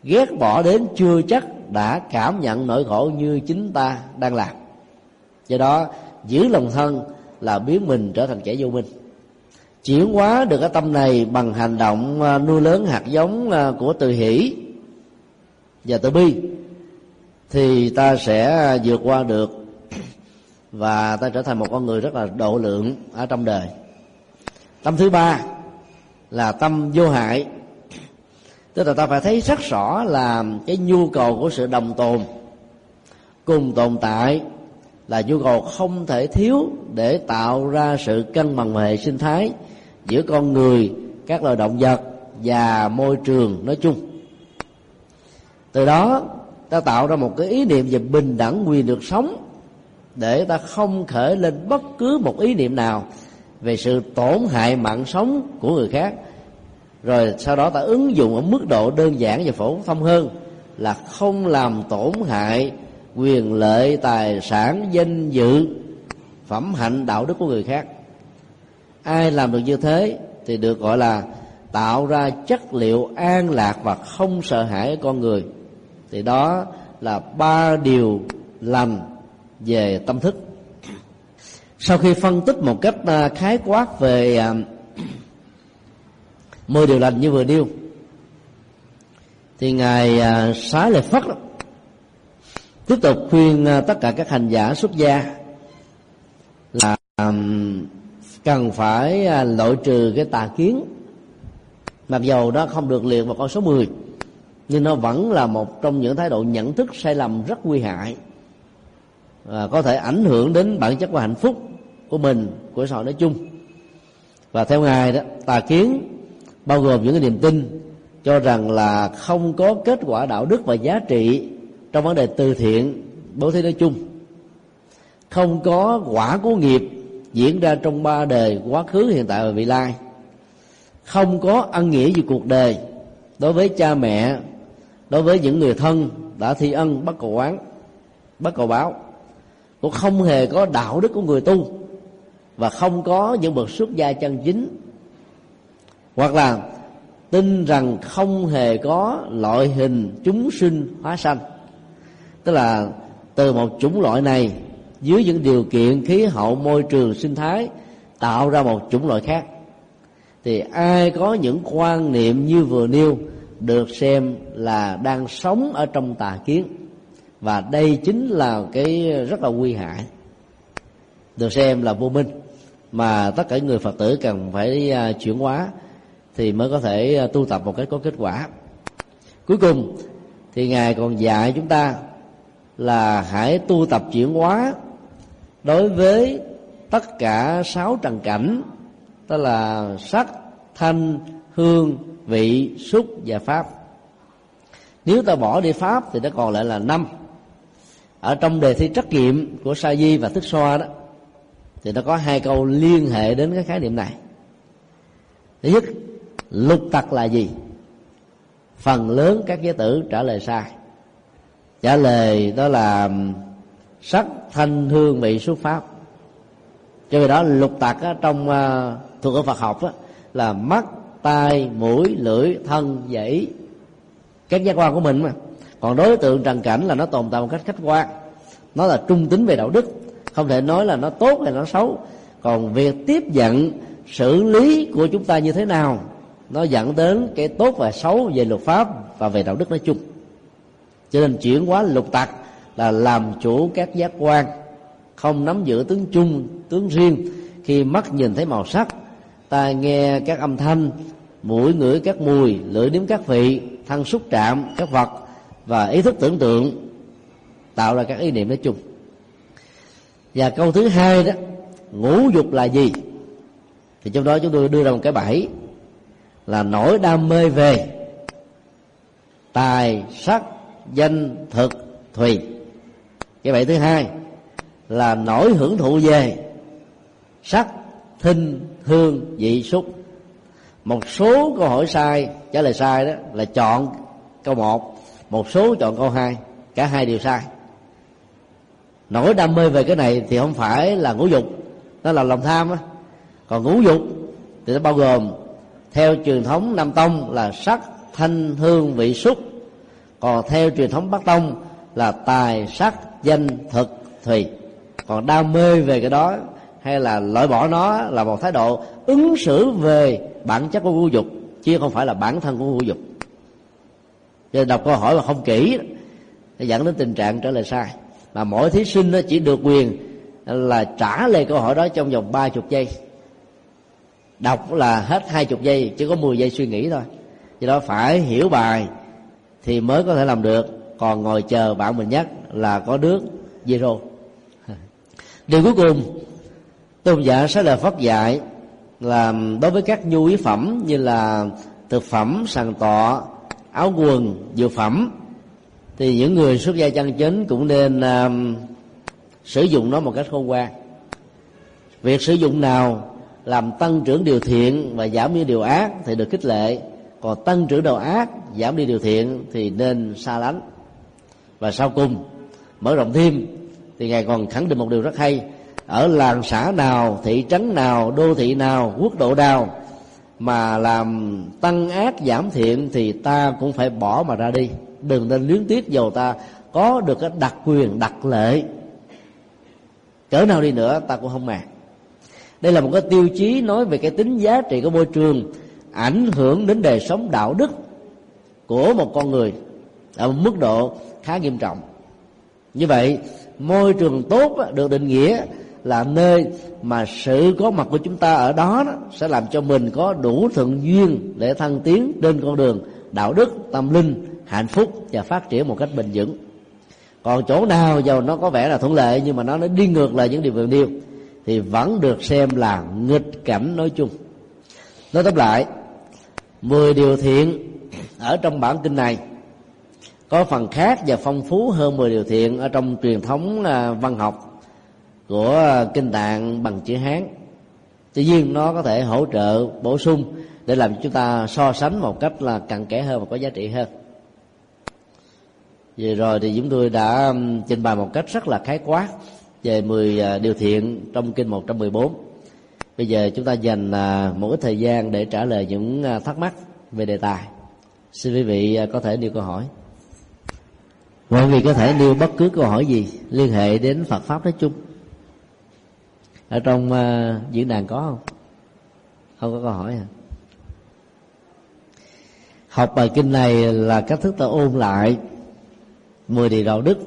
ghét bỏ đến chưa chắc đã cảm nhận nỗi khổ như chính ta đang làm. Do đó, giữ lòng thân là biến mình trở thành kẻ vô minh. Chuyển hóa được cái tâm này bằng hành động à, nuôi lớn hạt giống à, của từ hỷ và từ bi, thì ta sẽ vượt qua được và ta trở thành một con người rất là độ lượng ở trong đời. Tâm thứ ba là tâm vô hại tức là ta phải thấy rất rõ là cái nhu cầu của sự đồng tồn, cùng tồn tại là nhu cầu không thể thiếu để tạo ra sự cân bằng hệ sinh thái giữa con người, các loài động vật và môi trường nói chung. Từ đó, ta tạo ra một cái ý niệm về bình đẳng quyền được sống để ta không khởi lên bất cứ một ý niệm nào về sự tổn hại mạng sống của người khác rồi sau đó ta ứng dụng ở mức độ đơn giản và phổ thông hơn là không làm tổn hại quyền lợi, tài sản, danh dự, phẩm hạnh, đạo đức của người khác. Ai làm được như thế thì được gọi là tạo ra chất liệu an lạc và không sợ hãi con người. Thì đó là ba điều lành về tâm thức. Sau khi phân tích một cách à, khái quát về à, mười điều lành như vừa nêu. Thì ngài à, xá lợi phất đó, tiếp tục khuyên à, tất cả các hành giả xuất gia là cần phải à, loại trừ cái tà kiến. Mặc dầu đó không được liệt vào con số 10 nhưng nó vẫn là một trong những thái độ nhận thức sai lầm rất nguy hại và có thể ảnh hưởng đến bản chất và hạnh phúc của mình của xã hội nói chung. Và theo ngài đó tà kiến bao gồm những cái niềm tin cho rằng là không có kết quả đạo đức và giá trị trong vấn đề từ thiện, bố thí nói chung. Không có quả của nghiệp diễn ra trong ba đời quá khứ, hiện tại và vị lai. Không có ân nghĩa gì cuộc đời đối với cha mẹ, đối với những người thân đã thi ân bất cầu oán bất cầu báo. Cũng không hề có đạo đức của người tu và không có những bậc xuất gia chân chính hoặc là tin rằng không hề có loại hình chúng sinh hóa sanh. Tức là từ một chủng loại này, dưới những điều kiện khí hậu, môi trường, sinh thái, tạo ra một chủng loại khác. Thì ai có những quan niệm như vừa nêu được xem là đang sống ở trong tà kiến. Và đây chính là cái rất là nguy hại. Được xem là vô minh mà tất cả người phật tử cần phải à, chuyển hóa thì mới có thể ờ, tu tập một cách có kết quả. Cuối cùng thì ngài còn dạy chúng ta là hãy tu tập chuyển hóa đối với tất cả sáu trần cảnh, tức là sắc, thanh, hương, vị, xúc và pháp. Nếu ta bỏ đi pháp thì nó còn lại là năm. Ở trong đề thi trắc nghiệm của sa di và thức xoa đó, thì nó có hai câu liên hệ đến cái khái niệm này. Thứ nhất lục tặc là gì? Phần lớn các giới tử trả lời sai. Trả lời đó là sắc thanh hương vị xuất pháp. Cho vì đó lục tặc á, trong uh, thuộc ở Phật học á, là mắt tai mũi lưỡi thân và ý các giác quan của mình mà. Còn đối tượng trần cảnh là nó tồn tại một cách khách quan. Nó là trung tính về đạo đức. Không thể nói là nó tốt hay nó xấu. Còn việc tiếp nhận xử lý của chúng ta như thế nào nó dẫn đến cái tốt và xấu về luật pháp và về đạo đức nói chung. Cho nên chuyển hóa lục tặc là làm chủ các giác quan, không nắm giữ tướng chung, tướng riêng. Khi mắt nhìn thấy màu sắc tai nghe các âm thanh, mũi ngửi các mùi, lưỡi nếm các vị, thân xúc chạm các vật và ý thức tưởng tượng tạo ra các ý niệm nói chung. Và câu thứ hai đó, ngũ dục là gì? Thì trong đó chúng tôi đưa ra một cái bẫy là nỗi đam mê về tài sắc, danh, thực, thùy. Cái vậy thứ hai là nỗi hưởng thụ về sắc, thinh, hương, vị xúc. Một số câu hỏi sai, trả lời sai đó là chọn câu một một số chọn câu hai, cả hai đều sai. Nỗi đam mê về cái này thì không phải là ngũ dục nó là lòng tham á. Còn ngũ dục thì nó bao gồm theo truyền thống nam tông là sắc, thanh, hương, vị, xúc. Còn theo truyền thống bắc tông là tài, sắc, danh, thực, thùy. Còn đam mê về cái đó hay là loại bỏ nó là một thái độ ứng xử về bản chất của vũ dục, chứ không phải là bản thân của vũ dục. Cho đọc câu hỏi mà không kỹ nó dẫn đến tình trạng trả lời sai. Mà mỗi thí sinh nó chỉ được quyền là trả lời câu hỏi đó trong vòng ba chục giây đọc là hết hai chục giây chỉ có 10 giây suy nghĩ thôi. Do đó phải hiểu bài thì mới có thể làm được. Còn ngồi chờ bạn mình nhắc là có nước zero. Điều cuối cùng tôn giả sẽ là phát dạy là đối với các nhu yếu phẩm như là thực phẩm sàn tọ áo quần dược phẩm thì những người xuất gia chân chính cũng nên um, sử dụng nó một cách khôn ngoan. Việc sử dụng nào làm tăng trưởng điều thiện và giảm đi điều ác thì được khích lệ. Còn tăng trưởng điều ác, giảm đi điều thiện thì nên xa lánh. Và sau cùng, mở rộng thêm, thì ngài còn khẳng định một điều rất hay. Ở làng xã nào, thị trấn nào, đô thị nào, quốc độ nào mà làm tăng ác, giảm thiện thì ta cũng phải bỏ mà ra đi. Đừng nên luyến tiếc dầu ta có được cái đặc quyền, đặc lệ. Cỡ nào đi nữa, ta cũng không màng đây là một cái tiêu chí nói về cái tính giá trị của môi trường ảnh hưởng đến đời sống đạo đức của một con người ở một mức độ khá nghiêm trọng. Như vậy môi trường tốt được định nghĩa là nơi mà sự có mặt của chúng ta ở đó, sẽ làm cho mình có đủ thuận duyên để thăng tiến trên con đường đạo đức tâm linh hạnh phúc và phát triển một cách bền vững. Còn chỗ nào giàu nó có vẻ là thuận lợi nhưng mà nó nó đi ngược lại những điều vừa nêu thì vẫn được xem là nghịch cảnh nói chung. Nói tóm lại 10 điều thiện ở trong bản kinh này, có phần khác và phong phú hơn 10 điều thiện ở trong truyền thống à, văn học của kinh tạng bằng chữ hán. Tuy nhiên, nó có thể hỗ trợ bổ sung để làm chúng ta so sánh một cách là cặn kẽ hơn và có giá trị hơn. Vừa rồi thì chúng tôi đã trình bày một cách rất là khái quát về 10 à, điều thiện trong kinh 114 bây giờ chúng ta dành à, một ít thời gian để trả lời những à, thắc mắc về đề tài. Xin quý vị có thể nêu câu hỏi. Mọi người có thể nêu bất cứ câu hỏi gì liên hệ đến Phật pháp nói chung. Ở trong uh, diễn đàn có không? Không có câu hỏi à học bài kinh này là cách thức ta ôn lại mười điều đạo đức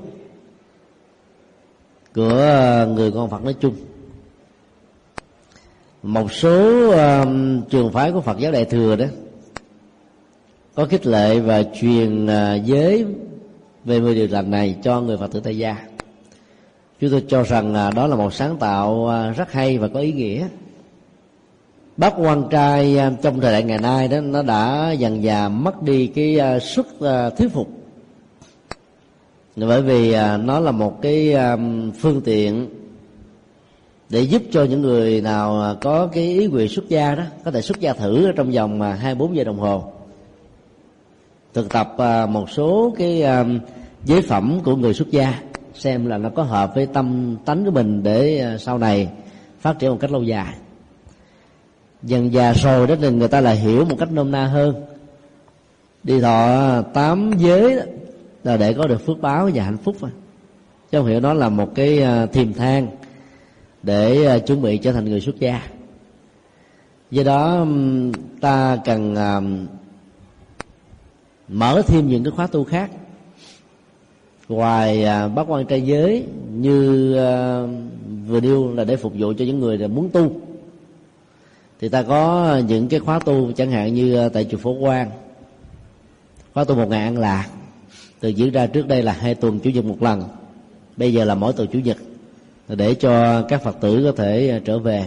của ờ, người con Phật nói chung. Một số um, trường phái của Phật giáo Đại thừa đó có khích lệ và truyền uh, giới về mười điều lành này cho người Phật tử tại gia. Chúng tôi cho rằng uh, đó là một sáng tạo uh, rất hay và có ý nghĩa. Bác quan trai uh, trong thời đại ngày nay đó nó đã dần dà mất đi cái uh, sức uh, thuyết phục bởi vì à, nó là một cái à, phương tiện để giúp cho những người nào à, có cái ý nguyện xuất gia đó có thể xuất gia thử trong vòng à, hai bốn giờ đồng hồ. Thực tập một số cái giới phẩm của người xuất gia xem là nó có hợp với tâm tánh của mình để sau này phát triển một cách lâu dài. Dần già rồi đó thì người ta là hiểu một cách nôm na hơn. Đi thọ tám giới là để có được phước báo và hạnh phúc chứ không hiểu nó là một cái à, thiềm thang để à, chuẩn bị trở thành người xuất gia. Do đó ta cần à, mở thêm những cái khóa tu khác. Ngoài bác quan trai giới như vừa nêu là để phục vụ cho những người muốn tu, thì ta có những cái khóa tu chẳng hạn như tại chùa phổ quang. Khóa tu một ngày ăn lạc từ diễn ra trước đây là hai tuần chủ nhật một lần. Bây giờ là mỗi tuần chủ nhật. Để cho các phật tử có thể à, trở về.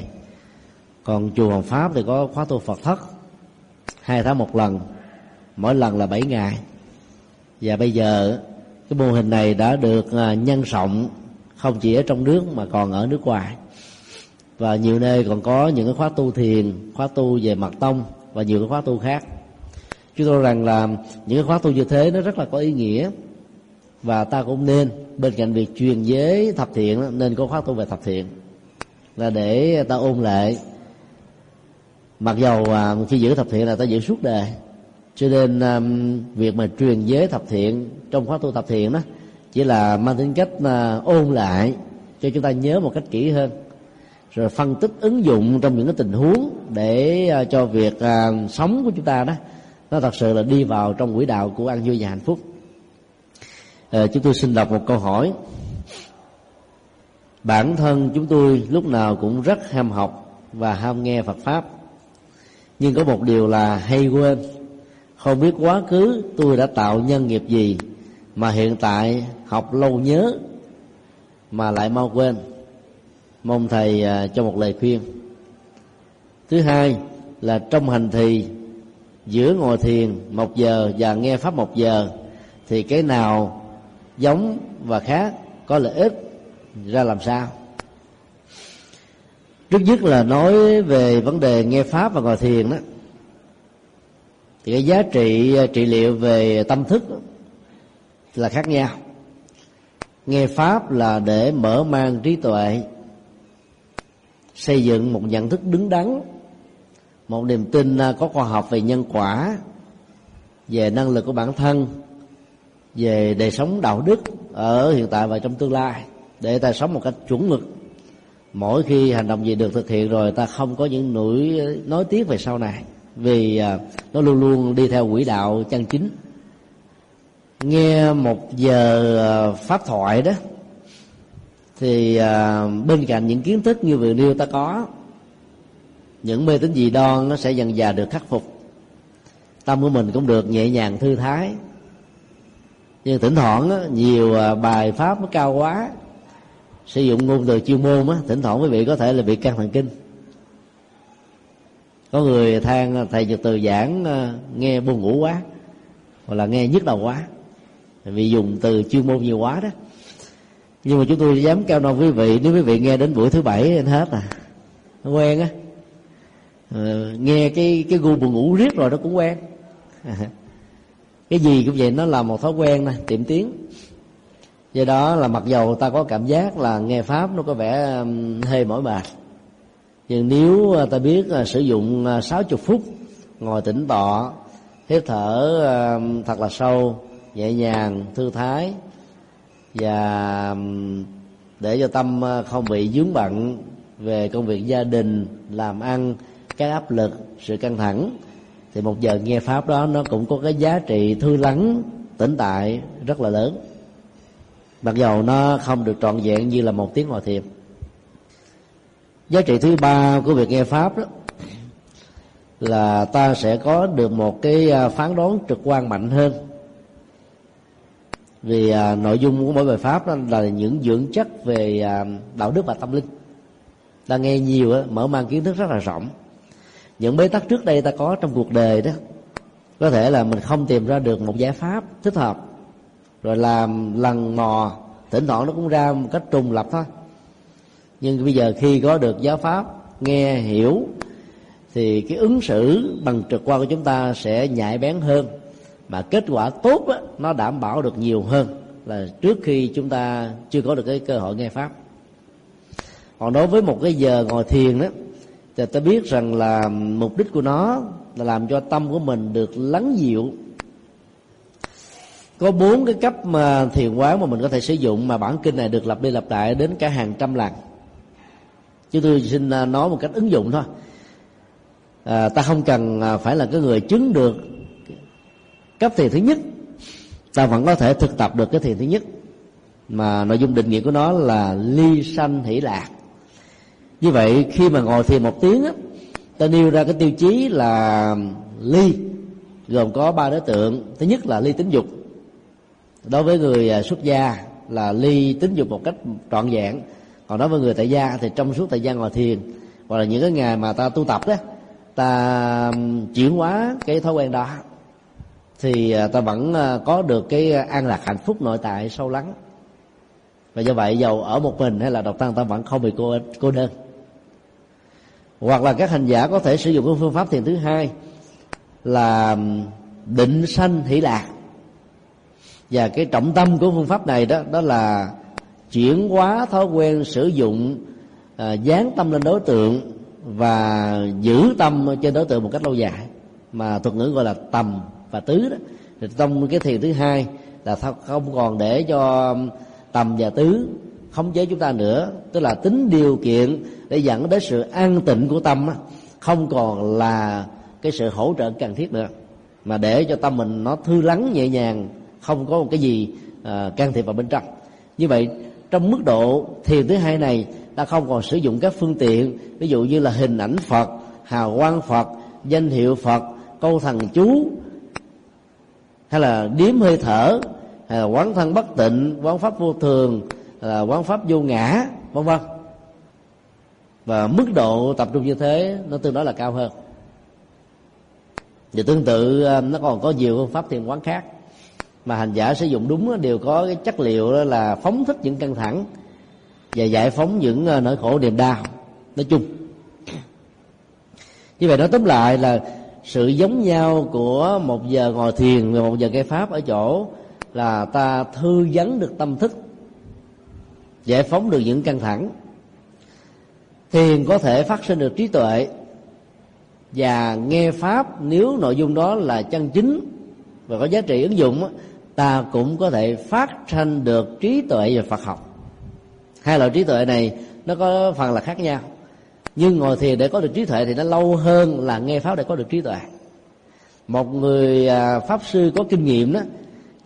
Còn chùa Hoàng Pháp thì có khóa tu Phật thất hai tháng một lần. Mỗi lần là bảy ngày. Và bây giờ, cái mô hình này đã được à, nhân rộng không chỉ ở trong nước mà còn ở nước ngoài. Và nhiều nơi còn có những cái khóa tu thiền, khóa tu về mật tông và nhiều cái khóa tu khác chúng tôi rằng là những cái khóa tu như thế nó rất là có ý nghĩa. Và ta cũng nên bên cạnh việc truyền giới thập thiện nên có khóa tu về thập thiện. Là để ta ôn lại. Mặc dầu à, khi giữ thập thiện là ta giữ suốt đời. Cho nên um, việc mà truyền giới thập thiện trong khóa tu thập thiện đó chỉ là mang tính cách uh, ôn lại cho chúng ta nhớ một cách kỹ hơn. Rồi phân tích ứng dụng trong những cái tình huống để uh, cho việc uh, sống của chúng ta đó nó thật sự là đi vào trong quỹ đạo của an vui và hạnh phúc. À, chúng tôi xin đọc một câu hỏi. Bản thân chúng tôi lúc nào cũng rất ham học và ham nghe phật pháp. Nhưng có một điều là hay quên. Không biết quá khứ tôi đã tạo nhân nghiệp gì mà hiện tại học lâu nhớ mà lại mau quên. Mong thầy à, cho một lời khuyên. Thứ hai là trong hành thì giữa ngồi thiền một giờ và nghe pháp một giờ, thì cái nào giống và khác có lợi ích ra làm sao? Trước nhất là nói về vấn đề nghe pháp và ngồi thiền đó. Thì cái giá trị trị liệu về tâm thức là khác nhau. Nghe pháp là để mở mang trí tuệ, xây dựng một nhận thức đứng đắn một niềm tin à, có khoa học về nhân quả, về năng lực của bản thân, về đời sống đạo đức ở hiện tại và trong tương lai, để ta sống một cách chuẩn mực. Mỗi khi hành động gì được thực hiện rồi, ta không có những nỗi nói tiếc về sau này, vì à, nó luôn luôn đi theo quỹ đạo chân chính. Nghe một giờ à, pháp thoại đó, thì bên cạnh những kiến thức như vừa nêu ta có những mê tín dị đoan nó sẽ dần dà được khắc phục. Tâm của mình cũng được nhẹ nhàng thư thái. Nhưng thỉnh thoảng á, nhiều à, bài pháp nó cao quá. Sử dụng ngôn từ chuyên môn á, thỉnh thoảng quý vị có thể là bị căng thần kinh. Có người than à, thầy nhật từ giảng à, nghe buồn ngủ quá hoặc là nghe nhức đầu quá vì dùng từ chuyên môn nhiều quá đó. Nhưng mà chúng tôi dám cao non quý vị nếu quý vị nghe đến buổi thứ bảy anh hết à. Quen á. Ờ, nghe cái cái gu buồn ngủ riết rồi nó cũng quen. Cái gì cũng vậy, nó là một thói quen nè, tiệm tiếng do đó là mặc dầu ta có cảm giác là nghe pháp nó có vẻ hơi mỏi mệt. Nhưng nếu ờ, ta biết ờ, sử dụng 60 phút, ngồi tĩnh tọa hít thở thật là sâu, nhẹ nhàng, thư thái, và để cho tâm không bị dướng bận về công việc gia đình, làm ăn các áp lực sự căng thẳng thì một giờ nghe pháp đó nó cũng có cái giá trị thư lắng tĩnh tại rất là lớn. Mặc dầu nó không được trọn vẹn như là một tiếng ngồi thiền giá trị thứ ba của việc nghe pháp đó là ta sẽ có được một cái à, phán đoán trực quan mạnh hơn. Vì à, nội dung của mỗi bài pháp đó là những dưỡng chất về à, đạo đức và tâm linh. Ta nghe nhiều á, mở mang kiến thức rất là rộng những bế tắc trước đây ta có trong cuộc đời đó. Có thể là mình không tìm ra được một giải pháp thích hợp. Rồi làm lần mò thỉnh thoảng nó cũng ra một cách trùng lập thôi. Nhưng bây giờ khi có được giáo pháp nghe hiểu thì cái ứng xử bằng trực quan của chúng ta sẽ nhạy bén hơn. Mà kết quả tốt đó, nó đảm bảo được nhiều hơn là trước khi chúng ta chưa có được cái cơ hội nghe pháp. Còn đối với một cái giờ ngồi thiền đó thì ta biết rằng là mục đích của nó là làm cho tâm của mình được lắng dịu. Có bốn cái cấp mà thiền quán mà mình có thể sử dụng mà bản kinh này được lặp đi lặp lại đến cả hàng trăm lần. Chúng tôi xin à, nói một cách ứng dụng thôi. À, ta không cần à, phải là cái người chứng được cấp thiền thứ nhất. Ta vẫn có thể thực tập được cái thiền thứ nhất. Mà nội dung định nghĩa của nó là ly sanh hỷ lạc như vậy, khi mà ngồi thiền một tiếng á, ta nêu ra cái tiêu chí là ly. Gồm có ba đối tượng. Thứ nhất là ly tính dục. Đối với người à, xuất gia là ly tính dục một cách trọn vẹn. Còn đối với người tại gia thì trong suốt thời gian ngồi thiền, hoặc là những cái ngày mà ta tu tập đó ta chuyển hóa cái thói quen đó, thì à, ta vẫn à, có được cái an lạc hạnh phúc nội tại sâu lắng. Và do vậy giàu ở một mình hay là độc thân, ta vẫn không bị cô cô đơn hoặc là các hành giả có thể sử dụng cái phương pháp thiền thứ hai là định sanh hỷ lạc. Và cái trọng tâm của phương pháp này đó đó là chuyển hóa thói quen sử dụng à, dán tâm lên đối tượng và giữ tâm trên đối tượng một cách lâu dài. Mà thuật ngữ gọi là tầm và tứ đó. Thì trong cái thiền thứ hai là không còn để cho tầm và tứ khống chế chúng ta nữa tức là tính điều kiện để dẫn đến sự an tịnh của tâm không còn là cái sự hỗ trợ cần thiết nữa. Mà để cho tâm mình nó thư lắng nhẹ nhàng không có một cái gì uh, can thiệp vào bên trong. Như vậy trong mức độ thiền thứ hai này ta không còn sử dụng các phương tiện ví dụ như là hình ảnh phật hào quang phật danh hiệu phật câu thần chú hay là điếm hơi thở hay là quán thân bất tịnh quán pháp vô thường là quán pháp vô ngã, vân vân. Và mức độ tập trung như thế nó tương đối là cao hơn. Và tương tự ờ, nó còn có nhiều phương pháp thiền quán khác. Mà hành giả sử dụng đúng đều có cái chất liệu đó là phóng thích những căng thẳng và giải phóng những ờ, nỗi khổ niềm đau. Nói chung, như vậy nói tóm lại là sự giống nhau của một giờ ngồi thiền và một giờ gây pháp ở chỗ là ta thư vấn được tâm thức giải phóng được những căng thẳng, thiền có thể phát sinh được trí tuệ, và nghe pháp nếu nội dung đó là chân chính và có giá trị ứng dụng ta cũng có thể phát sinh được trí tuệ về Phật học. Hai loại trí tuệ này nó có phần là khác nhau, nhưng ngồi thiền để có được trí tuệ thì nó lâu hơn là nghe pháp để có được trí tuệ. Một người à, pháp sư có kinh nghiệm đó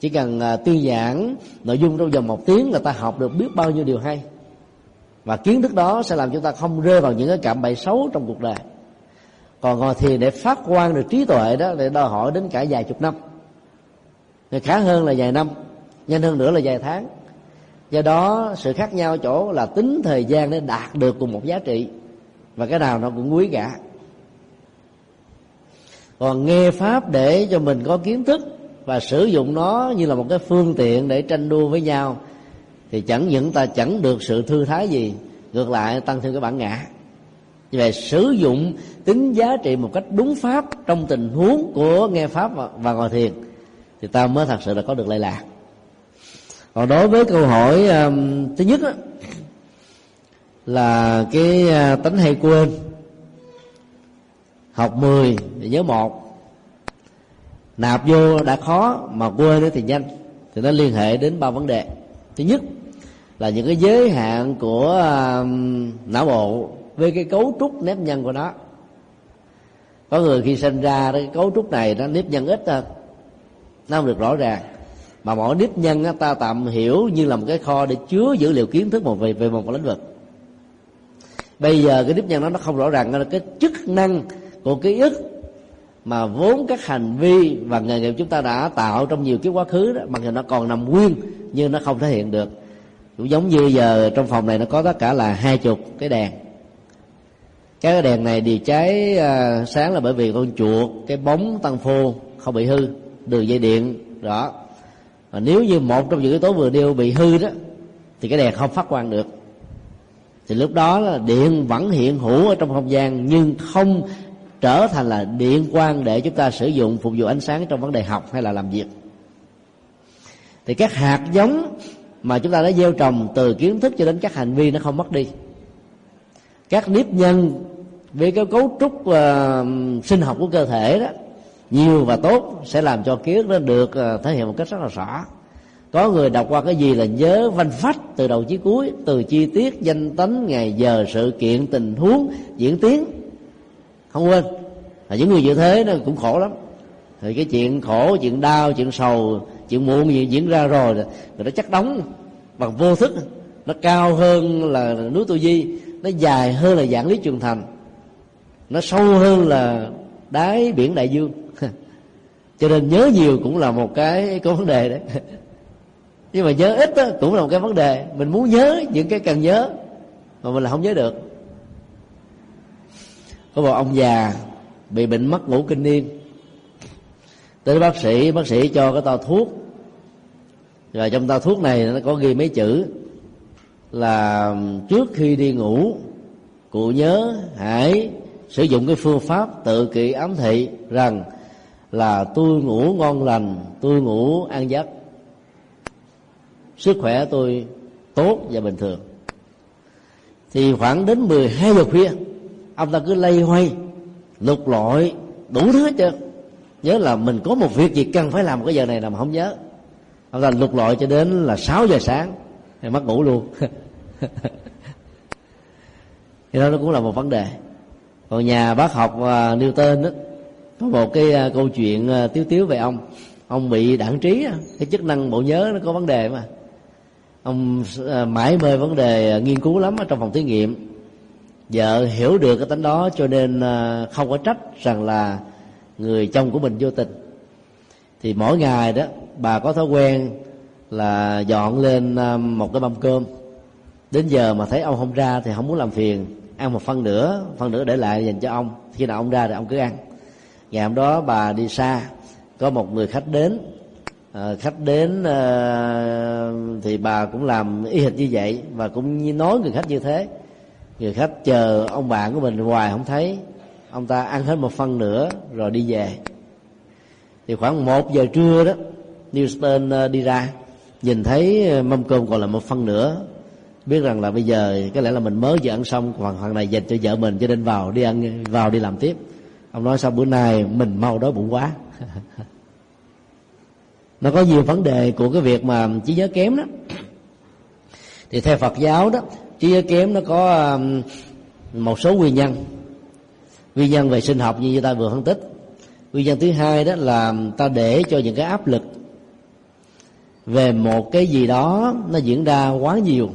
chỉ cần à, tuyên giảng nội dung trong vòng một tiếng là ta học được biết bao nhiêu điều hay. Và kiến thức đó sẽ làm chúng ta không rơi vào những cái cạm bẫy xấu trong cuộc đời. Còn ngồi thiền để phát quan được trí tuệ đó để đòi hỏi đến cả vài chục năm. Thì khá hơn là vài năm, nhanh hơn nữa là vài tháng. Do đó, sự khác nhau chỗ là tính thời gian để đạt được cùng một giá trị và cái nào nó cũng quý cả. Còn nghe pháp để cho mình có kiến thức và sử dụng nó như là một cái phương tiện để tranh đua với nhau thì chẳng những ta chẳng được sự thư thái gì ngược lại tăng thêm cái bản ngã. Như vậy sử dụng tính giá trị một cách đúng pháp trong tình huống của nghe pháp và, ngồi thiền thì ta mới thật sự là có được lệ lạc. Còn đối với câu hỏi um, thứ nhất đó, là cái à, uh, tính hay quên. Học 10 thì nhớ một nạp vô đã khó mà quên thì nhanh. Thì nó liên hệ đến ba vấn đề. Thứ nhất là những cái giới hạn của uh, não bộ về cái cấu trúc nếp nhân của nó. Có người khi sinh ra cái cấu trúc này nó nếp nhân ít hơn. Nó không được rõ ràng. Mà mỗi nếp nhân ta tạm hiểu như là một cái kho để chứa dữ liệu kiến thức một về về một lĩnh vực. Bây giờ cái nếp nhân đó nó không rõ ràng là cái chức năng của ký ức mà vốn các hành vi và nghề nghiệp chúng ta đã tạo trong nhiều kiếp quá khứ đó mặc dù nó còn nằm nguyên nhưng nó không thể hiện được. Cũng giống như giờ trong phòng này nó có tất cả là hai chục cái đèn. Cái đèn này đều cháy à, sáng là bởi vì con chuột cái bóng tăng phô không bị hư đường dây điện đó và nếu như một trong những yếu tố vừa nêu bị hư đó thì cái đèn không phát quang được. Thì lúc đó là điện vẫn hiện hữu ở trong không gian nhưng không trở thành là điện quang để chúng ta sử dụng phục vụ ánh sáng trong vấn đề học hay là làm việc. Thì các hạt giống mà chúng ta đã gieo trồng từ kiến thức cho đến các hành vi nó không mất đi. Các nếp nhân với cái cấu trúc uh, sinh học của cơ thể đó nhiều và tốt sẽ làm cho ký ức nó được uh, thể hiện một cách rất là rõ. Có người đọc qua cái gì là nhớ vanh phách từ đầu chí cuối từ chi tiết danh tánh ngày giờ sự kiện tình huống diễn tiến không quên. Là những người như thế nó cũng khổ lắm. Thì cái chuyện khổ chuyện đau chuyện sầu chuyện muộn gì diễn ra rồi người nó chắc đóng bằng vô thức. Nó cao hơn là núi tu di. Nó dài hơn là giảng lý trường thành. Nó sâu hơn là đáy biển đại dương. Cho nên nhớ nhiều cũng là một cái có vấn đề đấy. Nhưng mà nhớ ít đó, cũng là một cái vấn đề. Mình muốn nhớ những cái cần nhớ mà mình là không nhớ được có một ông già bị bệnh mất ngủ kinh niên. Tới bác sĩ bác sĩ cho cái tao thuốc. Rồi trong tao thuốc này nó có ghi mấy chữ là trước khi đi ngủ, cụ nhớ hãy sử dụng cái phương pháp tự kỷ ám thị rằng là tôi ngủ ngon lành, tôi ngủ an giấc. Sức khỏe tôi tốt và bình thường. Thì khoảng đến 12 giờ khuya ông ta cứ lây hoay, lục lọi, đủ thứ hết trơn. Nhớ là mình có một việc gì cần phải làm, cái giờ này là mà không nhớ. Ông ta lục lọi cho đến là 6 giờ sáng, thì mất ngủ luôn. Thì đó nó cũng là một vấn đề. Còn nhà bác học à, Newton đó có một cái à, câu chuyện à, tiếu tiếu về ông. Ông bị đảng trí cái chức năng bộ nhớ nó có vấn đề mà. Ông mãi mê vấn đề nghiên cứu lắm ở trong phòng thí nghiệm vợ hiểu được cái tính đó cho nên à, không có trách rằng là người chồng của mình vô tình. Thì mỗi ngày đó bà có thói quen là dọn lên à, một cái mâm cơm. Đến giờ mà thấy ông không ra thì không muốn làm phiền. Ăn một phân nữa phân nữa để lại dành cho ông. Khi nào ông ra thì ông cứ ăn. Ngày hôm đó bà đi xa có một người khách đến. À, khách đến à, thì bà cũng làm y hệt như vậy và cũng nói người khách như thế người khách chờ ông bạn của mình hoài không thấy. Ông ta ăn hết một phân nữa, rồi đi về. Thì khoảng một giờ trưa đó Newton ờ, đi ra, nhìn thấy ờ, mâm cơm còn là một phân nữa. Biết rằng là bây giờ có lẽ là mình mới vừa ăn xong, còn phần này dành cho vợ mình, cho nên vào đi ăn, vào đi làm tiếp. Ông nói sau bữa nay mình mau đói bụng quá. Nó có nhiều vấn đề của cái việc mà trí nhớ kém đó. Thì theo Phật giáo đó trí nhớ kém nó có um, một số nguyên nhân. Nguyên nhân về sinh học như ta vừa phân tích. Nguyên nhân thứ hai đó là um, ta để cho những cái áp lực về một cái gì đó nó diễn ra quá nhiều.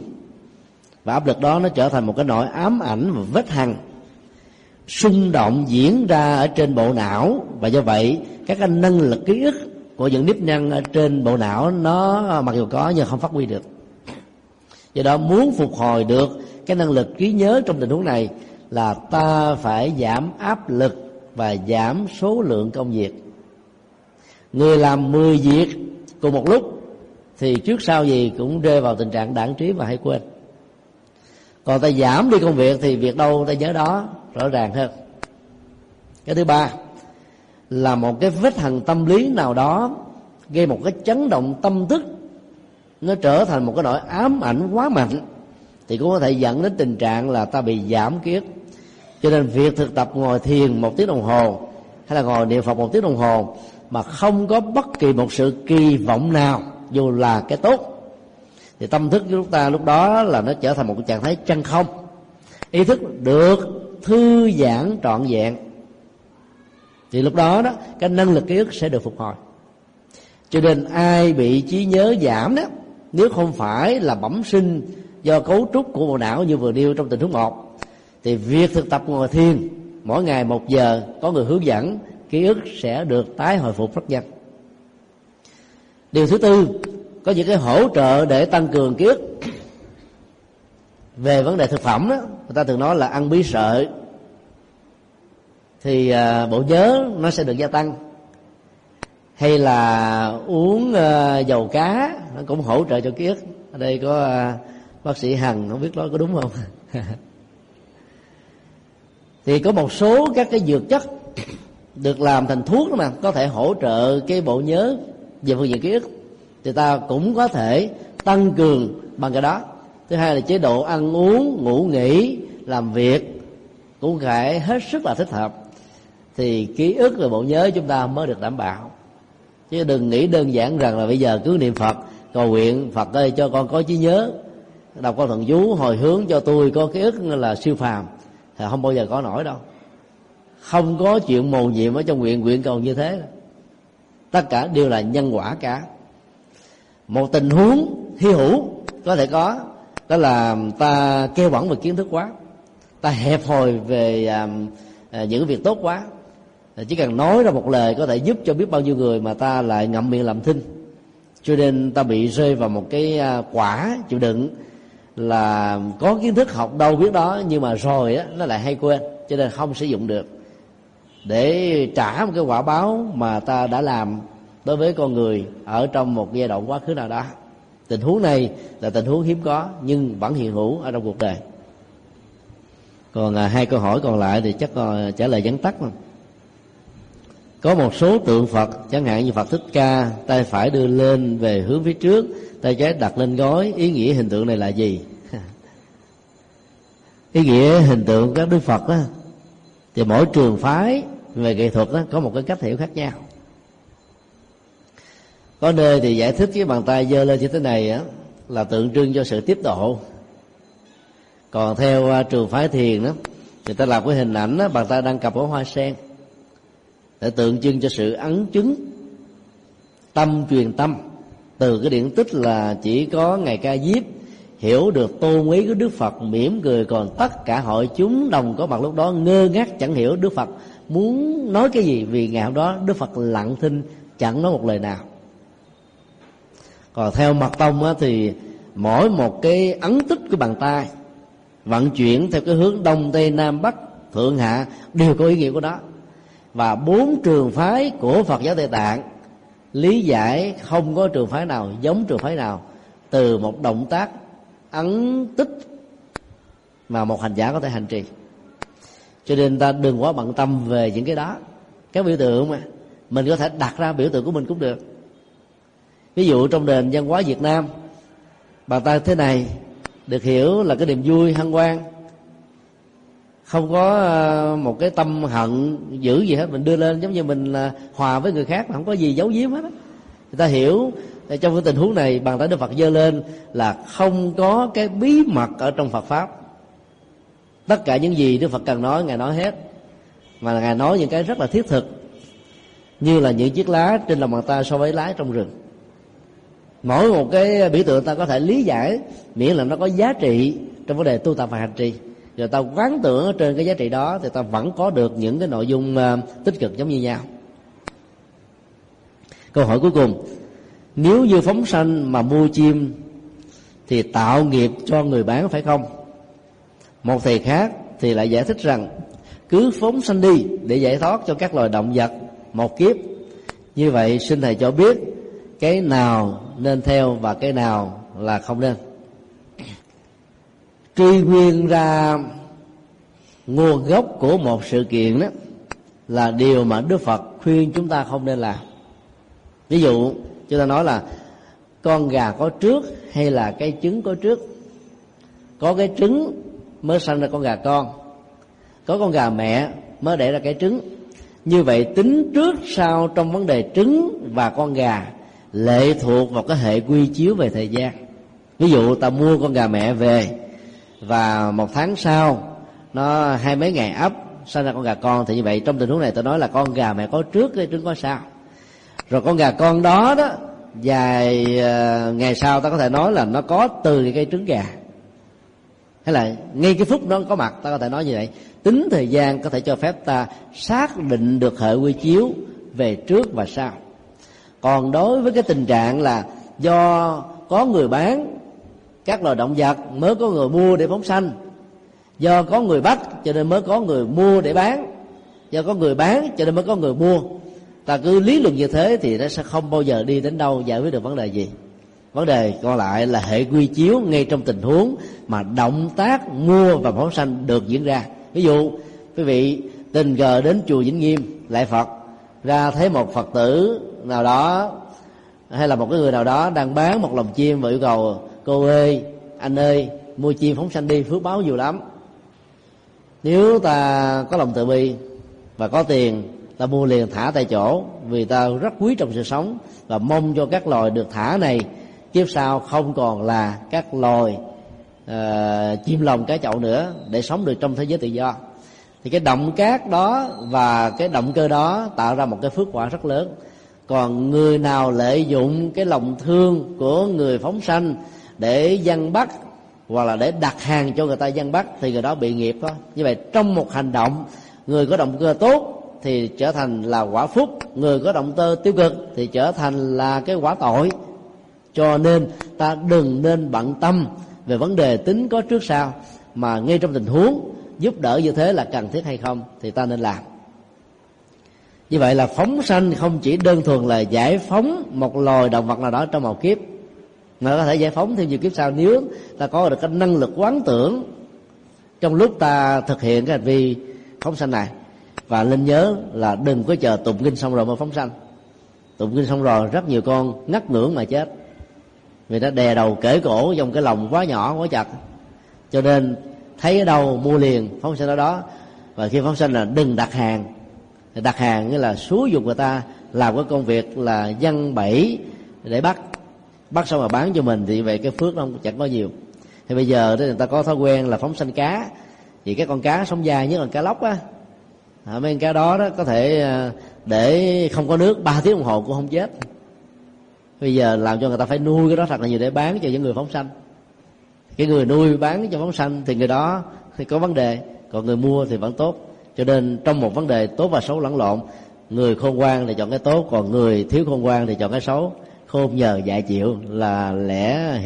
Và áp lực đó nó trở thành một cái nỗi ám ảnh và vết hằn, xung động diễn ra ở trên bộ não. Và do vậy, các cái năng lực ký ức của những nếp nhăn ở trên bộ não nó uh, mặc dù có nhưng không phát huy được do đó muốn phục hồi được cái năng lực trí nhớ trong tình huống này là ta phải giảm áp lực và giảm số lượng công việc. Người làm 10 việc cùng một lúc thì trước sau gì cũng rơi vào tình trạng đảng trí và hay quên. Còn ta giảm đi công việc thì việc đâu ta nhớ đó rõ ràng hơn. Cái thứ ba, là một cái vết hằn tâm lý nào đó gây một cái chấn động tâm thức nó trở thành một cái nỗi ám ảnh quá mạnh. Thì cũng có thể dẫn đến tình trạng là ta bị giảm kiết cho nên việc thực tập ngồi thiền một tiếng đồng hồ, hay là ngồi niệm phật một tiếng đồng hồ, mà không có bất kỳ một sự kỳ vọng nào, dù là cái tốt. Thì tâm thức của chúng ta lúc đó là nó trở thành một trạng thái chân không. Ý thức được thư giãn trọn vẹn. Thì lúc đó đó, cái năng lực ký ức sẽ được phục hồi. Cho nên ai bị trí nhớ giảm đó nếu không phải là bẩm sinh do cấu trúc của bộ não như vừa nêu trong tình huống một, thì việc thực tập ngồi thiền, mỗi ngày một giờ, có người hướng dẫn, ký ức sẽ được tái hồi phục rất nhanh. Điều thứ tư, có những cái hỗ trợ để tăng cường ký ức. Về vấn đề thực phẩm đó, người ta thường nói là ăn bí sợi, thì à, bộ nhớ nó sẽ được gia tăng hay là uống uh, dầu cá nó cũng hỗ trợ cho ký ức. Ở đây có uh, bác sĩ hằng không biết nói có đúng không? Thì có một số các cái dược chất được làm thành thuốc đó mà có thể hỗ trợ cái bộ nhớ về phương diện ký ức. Thì ta cũng có thể tăng cường bằng cái đó. Thứ hai là chế độ ăn uống ngủ nghỉ làm việc cũng phải hết sức là thích hợp. Thì ký ức và bộ nhớ chúng ta mới được đảm bảo chứ đừng nghĩ đơn giản rằng là bây giờ cứ niệm phật cầu nguyện phật ơi cho con có trí nhớ. Đọc con thần chú hồi hướng cho tôi có ký ức là siêu phàm. Thì không bao giờ có nổi đâu. Không có chuyện mầu nhiệm ở trong nguyện nguyện cầu như thế. Tất cả đều là nhân quả cả. Một tình huống hy hữu có thể có đó là ta kêu bẩn về kiến thức quá. Ta hẹp hòi về à, à, những việc tốt quá chỉ cần nói ra một lời có thể giúp cho biết bao nhiêu người mà ta lại ngậm miệng làm thinh. Cho nên ta bị rơi vào một cái à, quả chịu đựng là có kiến thức học đâu biết đó nhưng mà rồi á nó lại hay quên cho nên không sử dụng được. Để trả một cái quả báo mà ta đã làm đối với con người ở trong một giai đoạn quá khứ nào đó. Tình huống này là tình huống hiếm có nhưng vẫn hiện hữu ở trong cuộc đời. Còn à, hai câu hỏi còn lại thì chắc còn trả lời vắn tắt mà có một số tượng phật chẳng hạn như phật thích ca tay phải đưa lên về hướng phía trước tay trái đặt lên gối. Ý nghĩa hình tượng này là gì? Ý nghĩa hình tượng các đức phật đó thì mỗi trường phái về nghệ thuật đó, có một cái cách hiểu khác nhau. Có nơi thì giải thích cái bàn tay giơ lên như thế này á là tượng trưng cho sự tiếp độ. Còn theo uh, trường phái thiền đó người ta làm cái hình ảnh đó, bàn tay đang cặp ở hoa sen để tượng trưng cho sự ấn chứng tâm truyền tâm. Từ cái điển tích là chỉ có ngày ca diếp hiểu được tôn quý của đức phật mỉm cười còn tất cả hội chúng đồng có mặt lúc đó ngơ ngác chẳng hiểu đức phật muốn nói cái gì vì ngày hôm đó đức phật lặng thinh chẳng nói một lời nào. Còn theo mật tông á, thì mỗi một cái ấn tích của bàn tay vận chuyển theo cái hướng đông tây nam bắc thượng hạ đều có ý nghĩa của đó và bốn trường phái của phật giáo tây tạng lý giải không có trường phái nào giống trường phái nào từ một động tác ấn tích mà một hành giả có thể hành trì. Cho nên ta đừng quá bận tâm về những cái đó. Các biểu tượng mà, mình có thể đặt ra biểu tượng của mình cũng được. Ví dụ trong nền văn hóa việt nam bàn tay thế này, được hiểu là cái niềm vui hân hoan không có ờ, một cái tâm hận dữ gì hết. Mình đưa lên giống như mình là hòa với người khác mà không có gì giấu giếm hết người ta hiểu ờ, trong cái tình huống này, bàn tay đức phật giơ lên là không có cái bí mật ở trong phật pháp. Tất cả những gì đức phật cần nói, ngài nói hết. Mà ngài nói những cái rất là thiết thực, như là những chiếc lá trên lòng bàn tay so với lá trong rừng. Mỗi một cái biểu tượng ta có thể lý giải, miễn là nó có giá trị trong vấn đề tu tập và hành trì rồi ta quán tưởng ở trên cái giá trị đó thì ta vẫn có được những cái nội dung ờ, tích cực giống như nhau. Câu hỏi cuối cùng. Nếu như phóng sanh mà mua chim thì tạo nghiệp cho người bán phải không? Một thầy khác thì lại giải thích rằng, cứ phóng sanh đi để giải thoát cho các loài động vật một kiếp. Như vậy, xin thầy cho biết, cái nào nên theo và cái nào là không nên? Truy nguyên ra nguồn gốc của một sự kiện đó là điều mà đức phật khuyên chúng ta không nên làm. Ví dụ, chúng ta nói là con gà có trước hay là cái trứng có trước? Có cái trứng mới sinh ra con gà con. Có con gà mẹ mới đẻ ra cái trứng. Như vậy, tính trước sau trong vấn đề trứng và con gà lệ thuộc vào cái hệ quy chiếu về thời gian. Ví dụ, ta mua con gà mẹ về và một tháng sau, nó hai mấy ngày ấp, sinh ra con gà con. Thì như vậy, trong tình huống này tôi nói là con gà mẹ có trước cái trứng có sau. Rồi con gà con đó đó, vài ờ, ngày sau ta có thể nói là nó có từ cái cây trứng gà. Hay là ngay cái phút nó có mặt, ta có thể nói như vậy. Tính thời gian có thể cho phép ta xác định được hệ quy chiếu về trước và sau. Còn đối với cái tình trạng là do có người bán các loài động vật mới có người mua để phóng sanh. Do có người bắt, cho nên mới có người mua để bán. Do có người bán, cho nên mới có người mua. Ta cứ lý luận như thế thì nó sẽ không bao giờ đi đến đâu giải quyết được vấn đề gì. Vấn đề còn lại là hệ quy chiếu ngay trong tình huống mà động tác mua và phóng sanh được diễn ra. Ví dụ, quý vị tình cờ đến chùa vĩnh nghiêm, lại phật. Ra thấy một phật tử nào đó, hay là một cái người nào đó đang bán một lồng chim và yêu cầu cô ơi anh ơi mua chim phóng sanh đi phước báo nhiều lắm. Nếu ta có lòng từ bi và có tiền ta mua liền thả tại chỗ vì ta rất quý trọng sự sống và mong cho các loài được thả này kiếp sau không còn là các loài uh, chim lồng cá chậu nữa để sống được trong thế giới tự do. Thì cái động cát đó và cái động cơ đó tạo ra một cái phước quả rất lớn. Còn người nào lợi dụng cái lòng thương của người phóng sanh để dân bắt hoặc là để đặt hàng cho người ta dân bắt thì người đó bị nghiệp thôi. Như vậy trong một hành động, người có động cơ tốt thì trở thành là quả phúc, người có động cơ tiêu cực thì trở thành là cái quả tội. Cho nên ta đừng nên bận tâm về vấn đề tính có trước sau, mà ngay trong tình huống giúp đỡ như thế là cần thiết hay không thì ta nên làm. Như vậy là phóng sanh không chỉ đơn thuần là giải phóng một loài động vật nào đó trong một kiếp mà có thể giải phóng thêm nhiều kiếp sau. Nếu ta có được cái năng lực quán tưởng, trong lúc ta thực hiện cái hành vi phóng sanh này, và nên nhớ là đừng có chờ tụng kinh xong rồi mới phóng sanh. Tụng kinh xong rồi rất nhiều con ngắt ngưỡng mà chết. Vì nó đè đầu kể cổ trong cái lòng quá nhỏ, quá chặt. Cho nên thấy ở đâu mua liền, phóng sanh ở đó. Và khi phóng sanh là đừng đặt hàng. Đặt hàng nghĩa là xúi dục người ta làm cái công việc là dân bẫy để bắt bắt xong mà bán cho mình thì vậy cái phước nó chẳng có nhiều. Thì bây giờ thì người ta có thói quen là phóng sanh cá. Thì cái con cá sống dai nhất là cá lóc á. À, mấy con cá đó đó có thể à, để không có nước 3 tiếng đồng hồ cũng không chết. Bây giờ làm cho người ta phải nuôi cái đó thật là nhiều để bán cho những người phóng sanh. Cái người nuôi bán cho phóng sanh thì người đó thì có vấn đề còn người mua thì vẫn tốt. Cho nên trong một vấn đề tốt và xấu lẫn lộn người khôn ngoan thì chọn cái tốt còn người thiếu khôn ngoan thì chọn cái xấu khôn nhờ dạy chịu là lẽ hiển